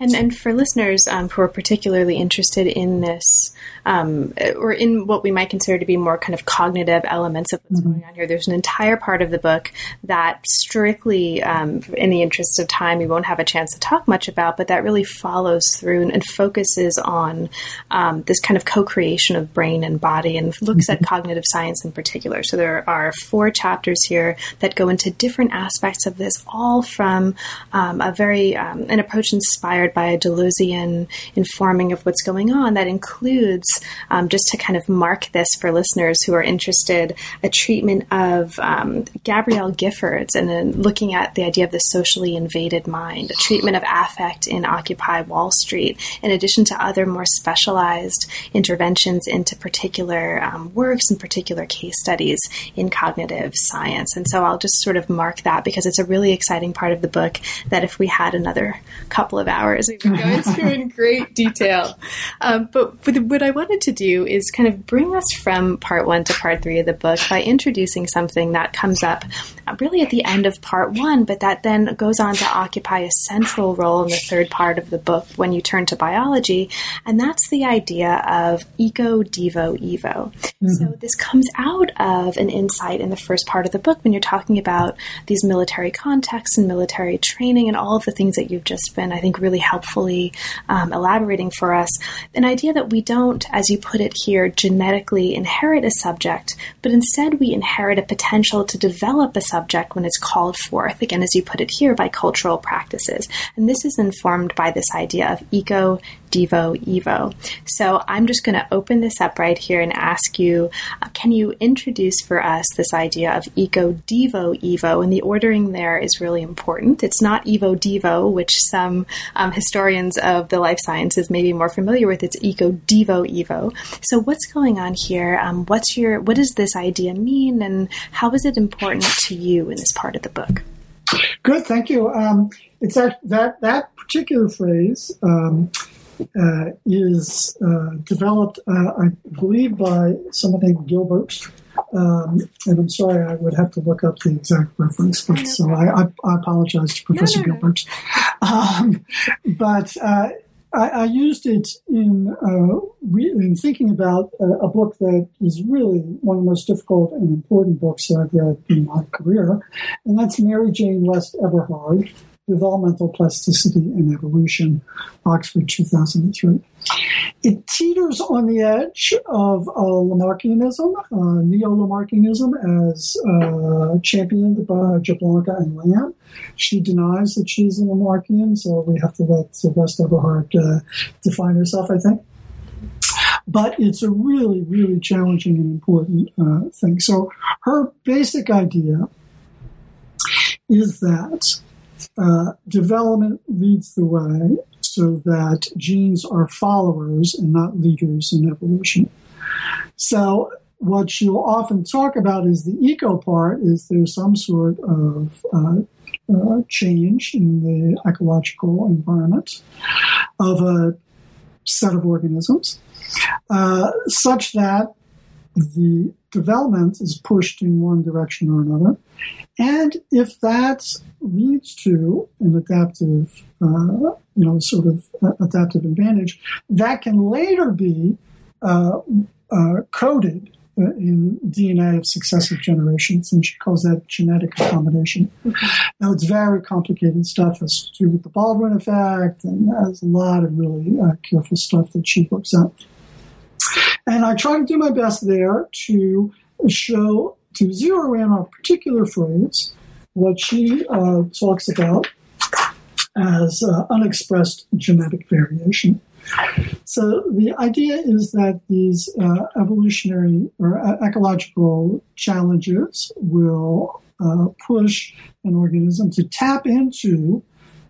[SPEAKER 1] And and for listeners um, who are particularly interested in this, um, or in what we might consider to be more kind of cognitive elements of what's mm-hmm. going on here, there's an entire part of the book that strictly, um, in the interest of time, we won't have a chance to talk much about, but that really follows through and, and focuses on um, this kind of co-creation of brain and body, and looks mm-hmm. at cognitive science in particular. So there are four chapters here that go into different aspects of this, all from um, a very um, an approach and inspired by a Deleuzian informing of what's going on that includes, um, just to kind of mark this for listeners who are interested, a treatment of um, Gabrielle Giffords and then looking at the idea of the socially invaded mind, a treatment of affect in Occupy Wall Street, in addition to other more specialized interventions into particular um, works and particular case studies in cognitive science. And so I'll just sort of mark that because it's a really exciting part of the book that if we had another couple of hours, we would go into in great detail. Um, but what I wanted to do is kind of bring us from part one to part three of the book by introducing something that comes up really at the end of part one, but that then goes on to occupy a central role in the third part of the book when you turn to biology, and that's the idea of eco, devo, evo. Mm-hmm. So this comes out of an insight in the first part of the book when you're talking about these military contexts and military training and all of the things that you've just been, I think, really helpfully um, elaborating for us. An idea that we don't, as you put it here, genetically inherit a subject, but instead we inherit a potential to develop a subject when it's called forth, again, as you put it here, by cultural practices. And this is informed by this idea of eco Devo Evo. So I'm just going to open this up right here and ask you uh, can you introduce for us this idea of Eco Devo Evo? And the ordering there is really important. It's not Evo Devo, which some um, historians of the life sciences may be more familiar with. It's Eco Devo Evo. So what's going on here? Um, what's your what does this idea mean, and how is it important to you in this part of the book?
[SPEAKER 2] Good, thank you. Um, it's that that that particular phrase um, is uh, developed, uh, I believe, by someone named Gilbert. Um, and I'm sorry, I would have to look up the exact reference, but so I, I, I apologize to Professor no, no, Gilbert. Um, but uh, I, I, used it in, uh, re- in thinking about a, a, book that is really one of the most difficult and important books that I've read in my career, and that's Mary Jane West Eberhard, Developmental Plasticity and Evolution, Oxford 2003. It teeters on the edge of uh, Lamarckianism, uh, neo-Lamarckianism, as uh, championed by Jablonka and Lamb. She denies that she's a Lamarckian, so we have to let West Eberhard uh, define herself, I think. But it's a really, really challenging and important uh, thing. So her basic idea is that uh, development leads the way so that genes are followers and not leaders in evolution. So what you'll often talk about is the eco part is there's some sort of uh, uh, change in the ecological environment of a set of organisms uh, such that the development is pushed in one direction or another. And if that leads to an adaptive, uh, you know, sort of uh, adaptive advantage, that can later be uh, uh coded uh, in DNA of successive generations, and she calls that genetic accommodation. Now, it's very complicated stuff. Has to do with the Baldwin effect, and has a lot of really uh, careful stuff that she looks at. And I try to do my best there to show, to zero in on a particular phrase, what she uh, talks about as uh, unexpressed genetic variation. So the idea is that these uh, evolutionary or uh, ecological challenges will uh, push an organism to tap into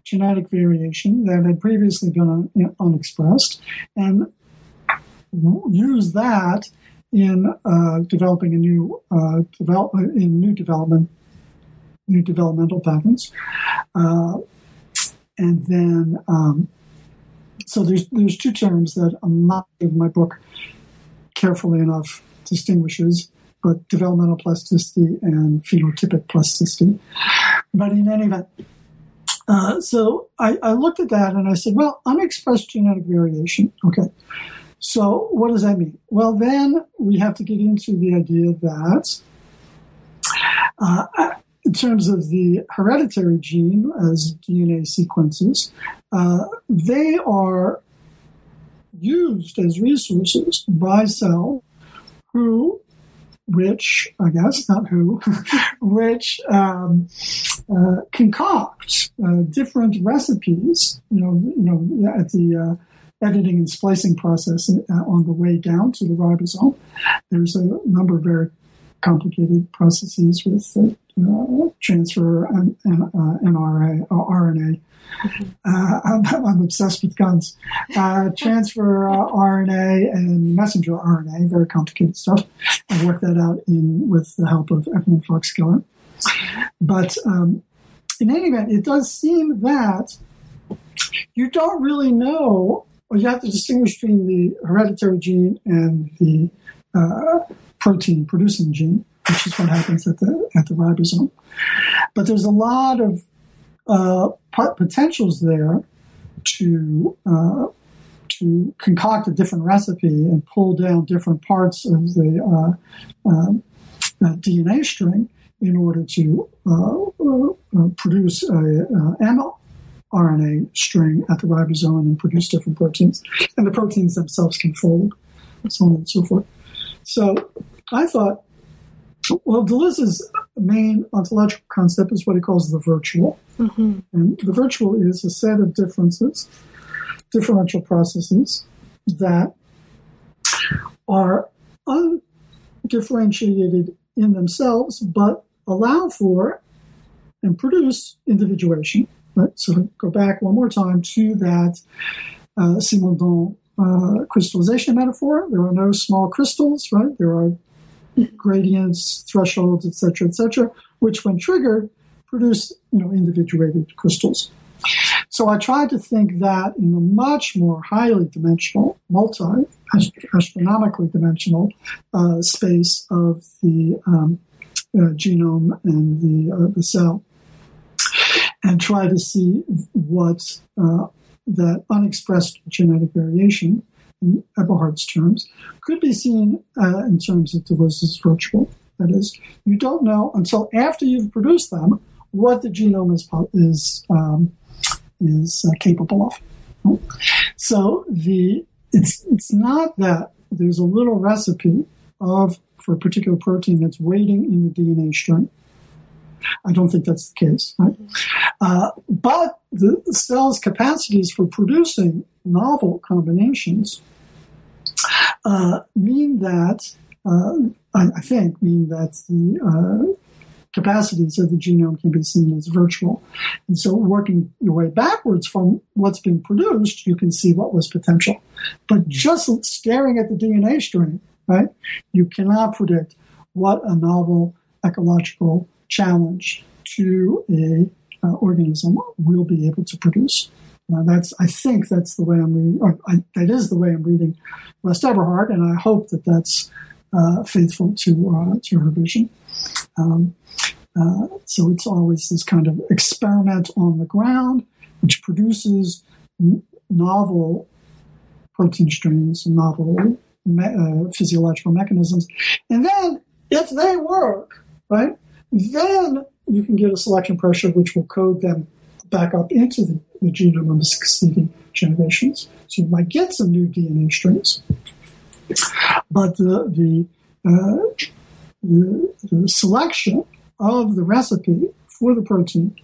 [SPEAKER 2] genetic variation that had previously been un- unexpressed and use that in uh, developing a new uh, develop in new development, new developmental patterns, uh, and then um, so there's there's two terms that I'm in my book carefully enough distinguishes, but developmental plasticity and phenotypic plasticity. But in any event. Uh, so I, I looked at that and I said, well, unexpressed genetic variation. Okay. So, what does that mean? Well, then we have to get into the idea that, uh, in terms of the hereditary gene as DNA sequences, uh, they are used as resources by cells who which I guess not who, which um, uh, concoct uh, different recipes. You know, you know, at the uh, editing and splicing process uh, on the way down to the ribosome. There's a number of very complicated processes with uh, transfer and, and NRA or RNA uh, I'm, I'm, obsessed with guns. Uh, transfer uh, RNA and messenger RNA, very complicated stuff. I worked that out in with the help of Evelyn Fox Keller. But um, in any event, it does seem that you don't really know, or you have to distinguish between the hereditary gene and the uh, protein producing gene, which is what happens at the at the ribosome. But there's a lot of uh, potentials there to uh, to concoct a different recipe and pull down different parts of the uh, um, uh DNA string in order to uh, produce a, a mRNA string at the ribosome and produce different proteins. And the proteins themselves can fold, so on and so forth. So I thought, well, Deleuze's main ontological concept is what he calls the virtual. Mm-hmm. And the virtual is a set of differences, differential processes that are undifferentiated in themselves, but allow for and produce individuation. So go back one more time to that uh, Simondon uh, crystallization metaphor. There are no small crystals, right? There are gradients, thresholds, etc., etc., which, when triggered, produce you know individuated crystals. So I tried to think that in a much more highly dimensional, multi astronomically dimensional uh, space of the um, uh, genome and the uh, the cell, and try to see what uh, that unexpressed genetic variation in Eberhard's terms, could be seen uh, in terms of Deleuze's virtual. That is, you don't know until after you've produced them what the genome is is um, is uh, capable of. So the it's it's not that there's a little recipe of for a particular protein that's waiting in the DNA string. I don't think that's the case. Right? Uh, but the cell's capacities for producing novel combinations uh, mean that, uh, I, think, mean that the uh, capacities of the genome can be seen as virtual. And so, working your way backwards from what's been produced, you can see what was potential. But just staring at the DNA string, right, you cannot predict what a novel ecological challenge to a uh, organism will be able to produce. Now that's, I think that's the way I'm reading, or I, that is the way I'm reading West Eberhard, and I hope that that's uh, faithful to uh, to her vision. Um, uh, so it's always this kind of experiment on the ground, which produces n- novel protein strings, novel me- uh, physiological mechanisms, and then if they work, right, then you can get a selection pressure which will code them back up into the, the genome of the succeeding generations. So you might get some new DNA strings. But the, the, uh, the, the selection of the recipe for the protein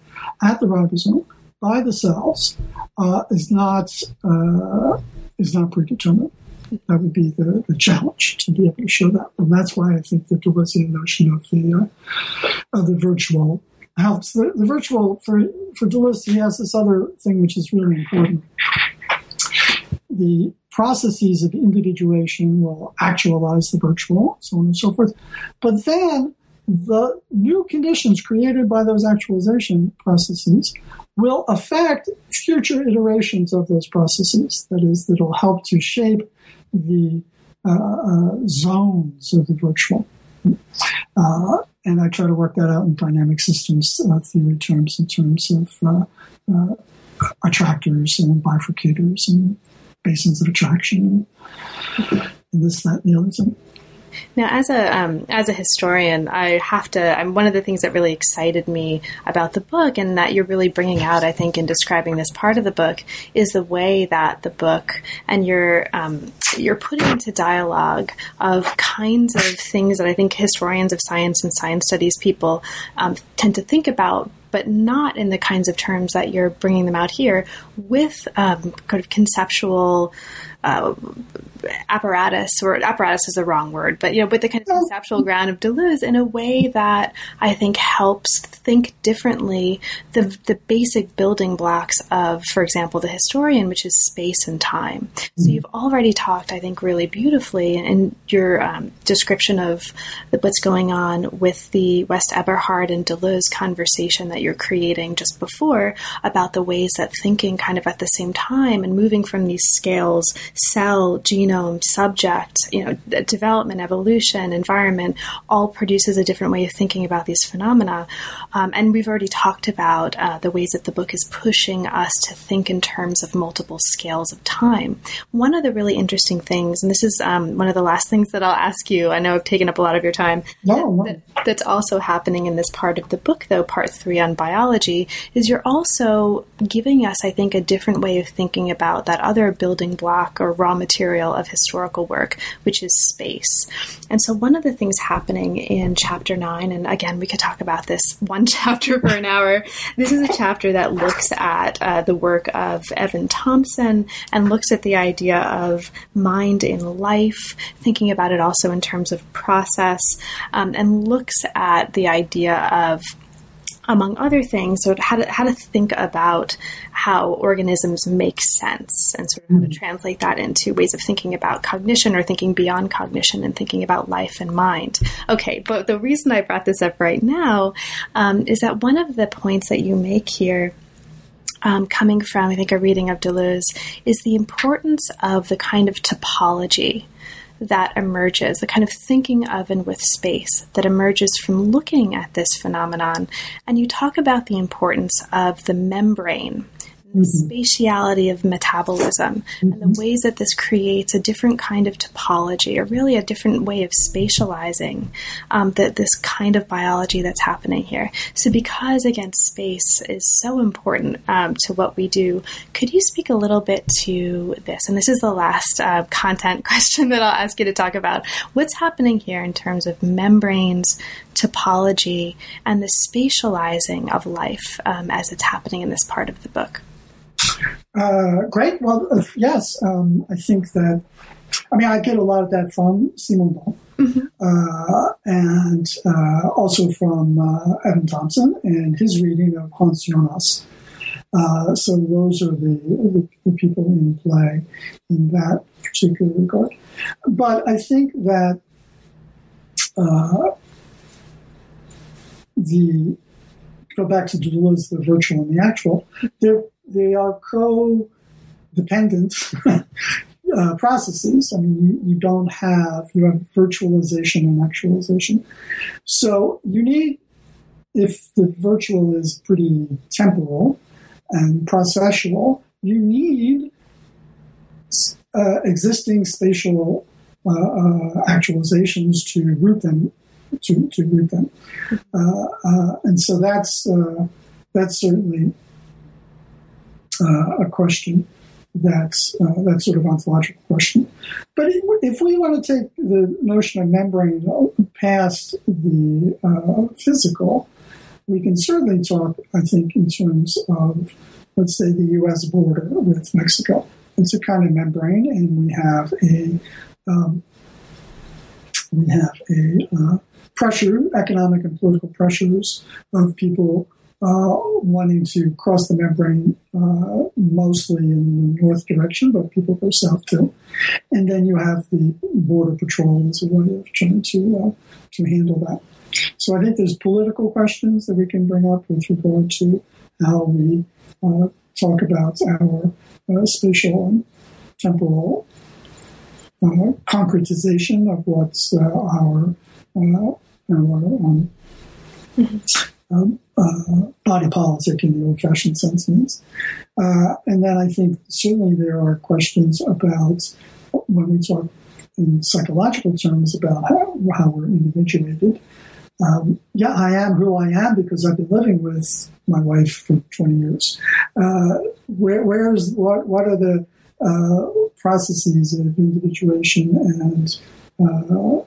[SPEAKER 2] at the ribosome by the cells uh, is not uh, is not predetermined. That would be the, the challenge to be able to show that, and that's why I think the Deleuze notion of the uh, of the virtual helps. The, the virtual for for Deleuze, he has this other thing which is really important. The processes of individuation will actualize the virtual, so on and so forth. But then the new conditions created by those actualization processes will affect future iterations of those processes. That is, that will help to shape the uh, uh, zones of the virtual. Uh, and I try to work that out in dynamic systems theory terms, in terms of attractors and bifurcators and basins of attraction and this, that, and the other thing.
[SPEAKER 1] Now, as a um, as a historian, I have to. I'm one of the things that really excited me about the book, and that you're really bringing out, I think, in describing this part of the book, is the way that the book and you're um, you're putting into dialogue of kinds of things that I think historians of science and science studies people um, tend to think about, but not in the kinds of terms that you're bringing them out here, with um, kind of conceptual uh, apparatus, or apparatus is the wrong word, but you know, with the kind of conceptual ground of Deleuze in a way that I think helps think differently the the basic building blocks of, for example, the historian, which is space and time. Mm-hmm. So you've already talked, I think, really beautifully in your um, description of what's going on with the West Eberhard and Deleuze conversation that you're creating just before about the ways that thinking kind of at the same time and moving from these scales, cell, genome genome, subject, you know, development, evolution, environment, all produces a different way of thinking about these phenomena. Um, and we've already talked about uh, the ways that the book is pushing us to think in terms of multiple scales of time. One of the really interesting things, and this is um, one of the last things that I'll ask you, I know I've taken up a lot of your time,
[SPEAKER 2] no, no.
[SPEAKER 1] That, that's also happening in this part of the book, though, part three on biology, is you're also giving us, I think, a different way of thinking about that other building block or raw material of historical work, which is space. And so, one of the things happening in chapter nine, and again, we could talk about this one chapter for an hour. This is a chapter that looks at uh, the work of Evan Thompson and looks at the idea of mind in life, thinking about it also in terms of process, um, and looks at the idea of among other things, so how to, how to think about how organisms make sense and sort of how to mm-hmm. translate that into ways of thinking about cognition or thinking beyond cognition and thinking about life and mind. Okay, but the reason I brought this up right now um, is that one of the points that you make here um, coming from, I think, a reading of Deleuze, is the importance of the kind of topology that emerges, the kind of thinking of and with space that emerges from looking at this phenomenon. And you talk about the importance of the membrane mm-hmm. spatiality of metabolism mm-hmm. and the mm-hmm. ways that this creates a different kind of topology or really a different way of spatializing um, the, this kind of biology that's happening here. So, because again, space is so important um, to what we do, could you speak a little bit to this? And this is the last uh, content question that I'll ask you to talk about. What's happening here in terms of membranes, topology, and the spatializing of life um, as it's happening in this part of the book?
[SPEAKER 2] Uh, great. Well, uh, yes, um, I think that. I mean, I get a lot of that from Simondon, mm-hmm. uh, and uh, also from uh, Evan Thompson and his reading of Hans Jonas. Uh, so those are the, the, the, people in play in that particular regard. But I think that the go back to Deleuze, the virtual and the actual, they're they are co-dependent uh, processes. I mean, you, you don't have, you have virtualization and actualization. So you need, if the virtual is pretty temporal and processual, you need uh, existing spatial uh, uh, actualizations to root them to, to root them. Uh, uh, and so that's uh, that's certainly a question that's uh, that sort of ontological question. But if we want to take the notion of membrane past the uh, physical, we can certainly talk, I think, in terms of, let's say, the U.S. border with Mexico. It's a kind of membrane, and we have a um, we have a uh, pressure, economic and political pressures of people uh, wanting to cross the membrane uh, mostly in the north direction, but people go south too. And then you have the border patrol as a way of trying to uh, to handle that. So I think there's political questions that we can bring up with regard to how we uh, talk about our uh, spatial and temporal uh, concretization of what's our our um, mm-hmm um, uh, body politic in the old fashioned sense means. Uh, and then I think certainly there are questions about when we talk in psychological terms about how, how we're individuated. Um, yeah, I am who I am because I've been living with my wife for 20 years. Uh, where, where's what? What are the uh, processes of individuation and, uh,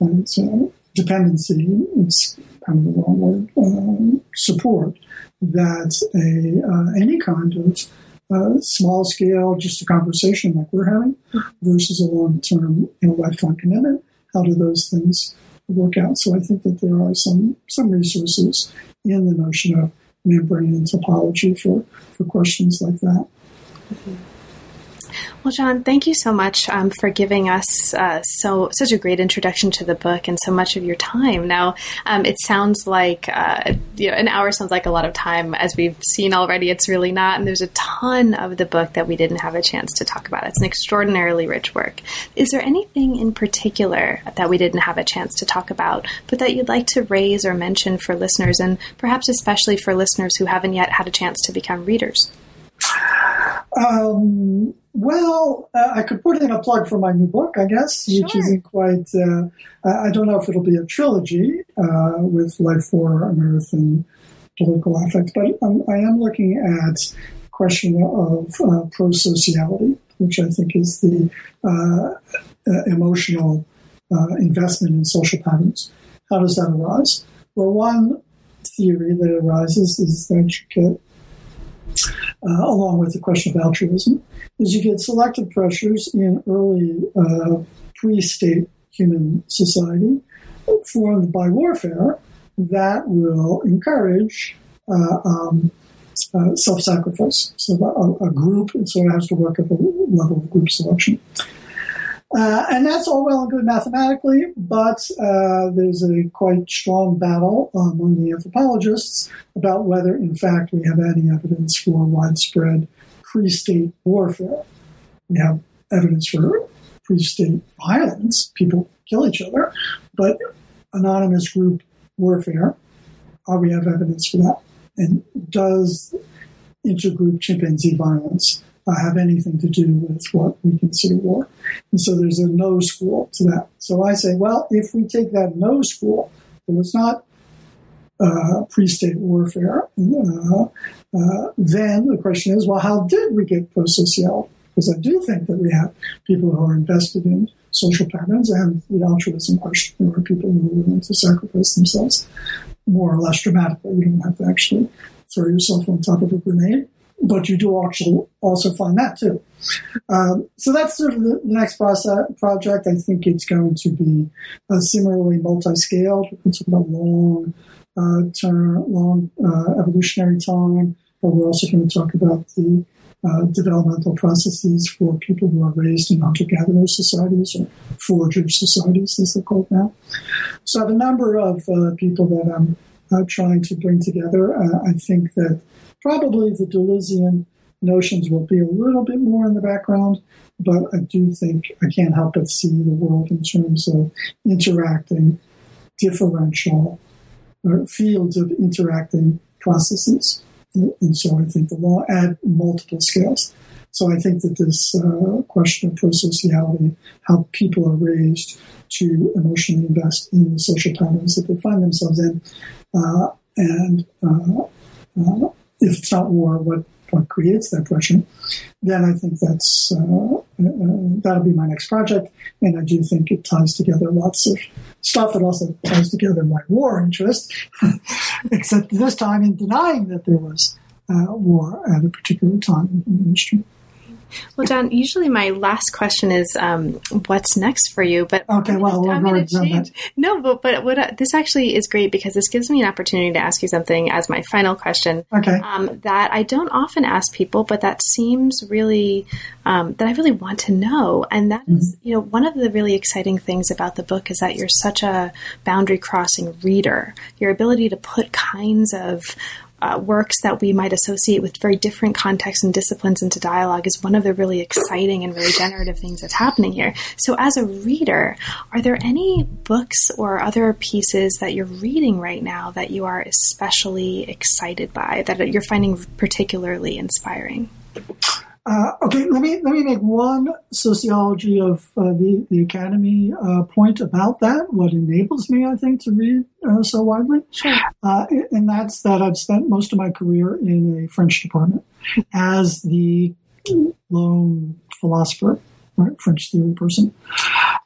[SPEAKER 2] and so dependency? It's kind of the wrong word. Um, support that a uh, any kind of uh, small scale, just a conversation like we're having, versus a long term, you know, lifetime commitment. How do those things work out? So I think that there are some some resources in the notion of membrane topology for for questions like that.
[SPEAKER 1] Mm-hmm. Well, John, thank you so much um, for giving us uh, so such a great introduction to the book and so much of your time. Now, um, it sounds like uh, you know, an hour sounds like a lot of time, as we've seen already. It's really not, and there's a ton of the book that we didn't have a chance to talk about. It's an extraordinarily rich work. Is there anything in particular that we didn't have a chance to talk about, but that you'd like to raise or mention for listeners, and perhaps especially for listeners who haven't yet had a chance to become readers?
[SPEAKER 2] Um, well, uh, I could put in a plug for my new book, I guess,
[SPEAKER 1] sure.
[SPEAKER 2] which isn't quite. Uh, I don't know if it'll be a trilogy uh, with Life, for and Political Affect, but um, I am looking at the question of uh, prosociality, which I think is the uh, uh, emotional investment in social patterns. How does that arise? Well, one theory that arises is that you get uh, along with the question of altruism, is you get selective pressures in early uh, pre-state human society formed by warfare that will encourage uh, um, uh, self-sacrifice. So a, a, group, so it has to work at the level of group selection. Uh, and that's all well and good mathematically, but uh, there's a quite strong battle among the anthropologists about whether, in fact, we have any evidence for widespread pre-state warfare. We have evidence for pre-state violence; people kill each other, but anonymous group warfare. Are we have evidence for that? And does intergroup chimpanzee violence have anything to do with what we consider war. And so there's a no school to that. So I say, well, if we take that no school, it was not uh, pre-state warfare, uh, uh, then the question is, well, how did we get pro-social? Because I do think that we have people who are invested in social patterns and the altruism question. There are people who are willing to sacrifice themselves more or less dramatically. You don't have to actually throw yourself on top of a grenade but you do actually also find that too. Um, so that's sort of the next process, project. I think it's going to be uh, similarly multi-scaled. We're talking about long uh, term, long uh, evolutionary time, but we're also going to talk about the uh, developmental processes for people who are raised in hunter-gatherer societies or forager societies, as they're called now. So I have a number of uh, people that I'm uh, trying to bring together. I think that Probably the Deleuzian notions will be a little bit more in the background, but I do think I can't help but see the world in terms of interacting differential or fields of interacting processes. And so I think the law add multiple scales. So I think that this uh, question of prosociality, how people are raised to emotionally invest in the social patterns that they find themselves in, uh, and uh, uh if it's not war, what what creates that pressure, then I think that's uh, uh, that'll be my next project, and I do think it ties together lots of stuff. It also ties together my war interest, except this time in denying that there was uh, war at a particular time in history.
[SPEAKER 1] Well, John, usually my last question is, um, "What's next for you?" But
[SPEAKER 2] okay, well, I'm going to change.
[SPEAKER 1] No, but but what, uh, this actually is great because this gives me an opportunity to ask you something as my final question.
[SPEAKER 2] Okay.
[SPEAKER 1] Um, that I don't often ask people, but that seems really um, that I really want to know, and that mm-hmm. is, you know, one of the really exciting things about the book is that you're such a boundary crossing reader. Your ability to put kinds of uh, works that we might associate with very different contexts and disciplines into dialogue is one of the really exciting and really generative things that's happening here. So, as a reader, are there any books or other pieces that you're reading right now that you are especially excited by, that you're finding particularly inspiring?
[SPEAKER 2] Uh, okay, let me let me make one sociology of uh, the the academy uh, point about that. What enables me, I think, to read uh, so widely,
[SPEAKER 1] Sure.
[SPEAKER 2] uh, and that's that I've spent most of my career in a French department as the lone philosopher, right, French theory person,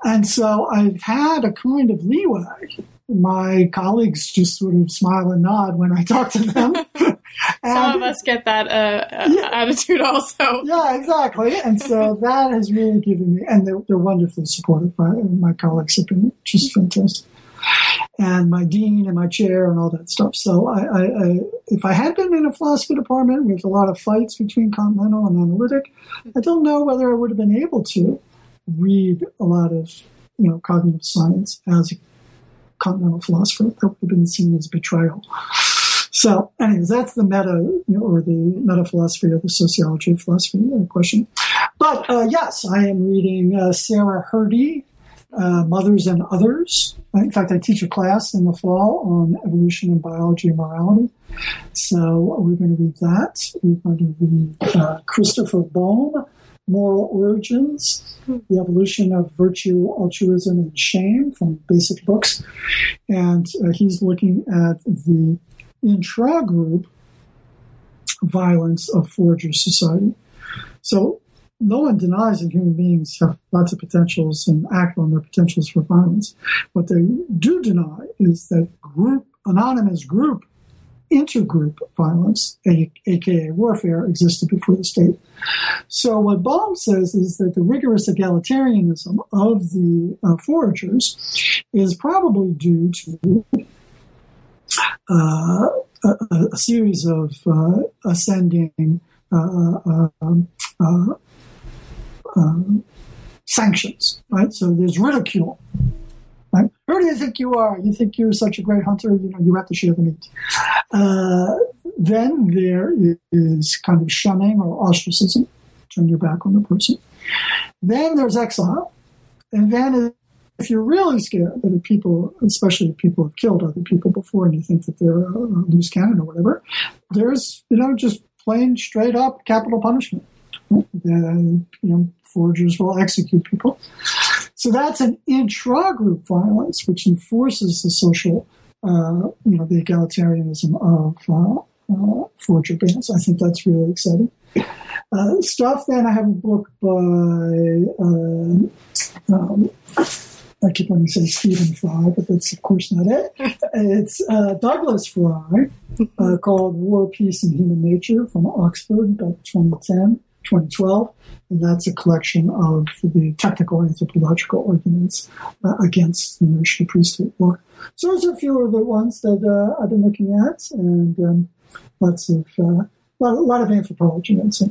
[SPEAKER 2] and so I've had a kind of leeway. My colleagues just sort of smile and nod when I talk to them.
[SPEAKER 1] Some
[SPEAKER 2] And-
[SPEAKER 1] of us get that uh, uh,
[SPEAKER 2] Yeah.
[SPEAKER 1] attitude also.
[SPEAKER 2] yeah, exactly. And so that has really given me, and they're, they're wonderfully supportive. My, my colleagues have been just fantastic. And my dean and my chair and all that stuff. So I, I, I, if I had been in a philosophy department with a lot of fights between continental and analytic, I don't know whether I would have been able to read a lot of, you know, cognitive science as a continental philosopher. That would have been seen as betrayal. So, anyways, that's the meta you know, or the meta philosophy or the sociology of philosophy uh, question. But uh, yes, I am reading uh, Sarah Hrdy, uh, Mothers and Others. In fact, I teach a class in the fall on evolution and biology and morality. So we're going to read that. We're going to read uh, Christopher Boehm, Moral Origins, The Evolution of Virtue, Altruism, and Shame from Basic Books. And uh, he's looking at the intra-group violence of forager society. So no one denies that human beings have lots of potentials and act on their potentials for violence. What they do deny is that group, anonymous group, intergroup violence, aka warfare, existed before the state. So what Boehm says is that the rigorous egalitarianism of the uh, foragers is probably due to a, a- a series of uh, ascending uh, uh, um, uh, um, sanctions, right? So there's ridicule. Right? Who do you think you are? You think you're such a great hunter? You know, you have to share the meat. Uh, then there is kind of shunning or ostracism, turn your back on the person. Then there's exile, and then if you're really scared that people, especially if people have killed other people before, and you think that they're a loose cannon or whatever, there's you know just plain straight up capital punishment. Then you know foragers will execute people. So that's an intra-group violence, which enforces the social, uh, you know, the egalitarianism of uh, uh, forager bands. I think that's really exciting. Uh, stuff. Then I have a book by. Uh, um, I keep wanting to say Stephen Fry, but that's of course not it. It's uh, Douglas Fry uh, called War, Peace, and Human Nature from Oxford, about 2010, 2012. And that's a collection of the technical anthropological arguments uh, against the notion of pre-state war. So those are a few of the ones that uh, I've been looking at, and um, lots of uh, lot, a lot of anthropology. I'd say.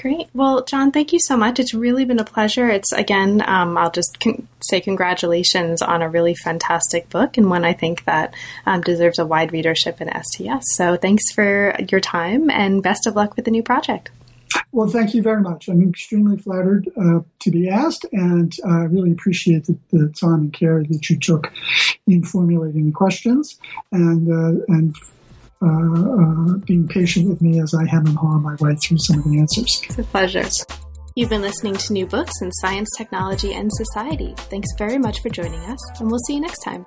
[SPEAKER 1] Great. Well, John, thank you so much. It's really been a pleasure. It's again, um, I'll just con- say congratulations on a really fantastic book and one I think that um, deserves a wide readership in STS. So thanks for your time and best of luck with the new project.
[SPEAKER 2] Well, thank you very much. I'm extremely flattered uh, to be asked, and I really appreciate the, the, time and care that you took in formulating the questions and uh, and uh, uh, being patient with me as I hem and haw my way through some of the answers.
[SPEAKER 1] It's a pleasure. You've been listening to New Books in Science, Technology, and Society. Thanks very much for joining us, and we'll see you next time.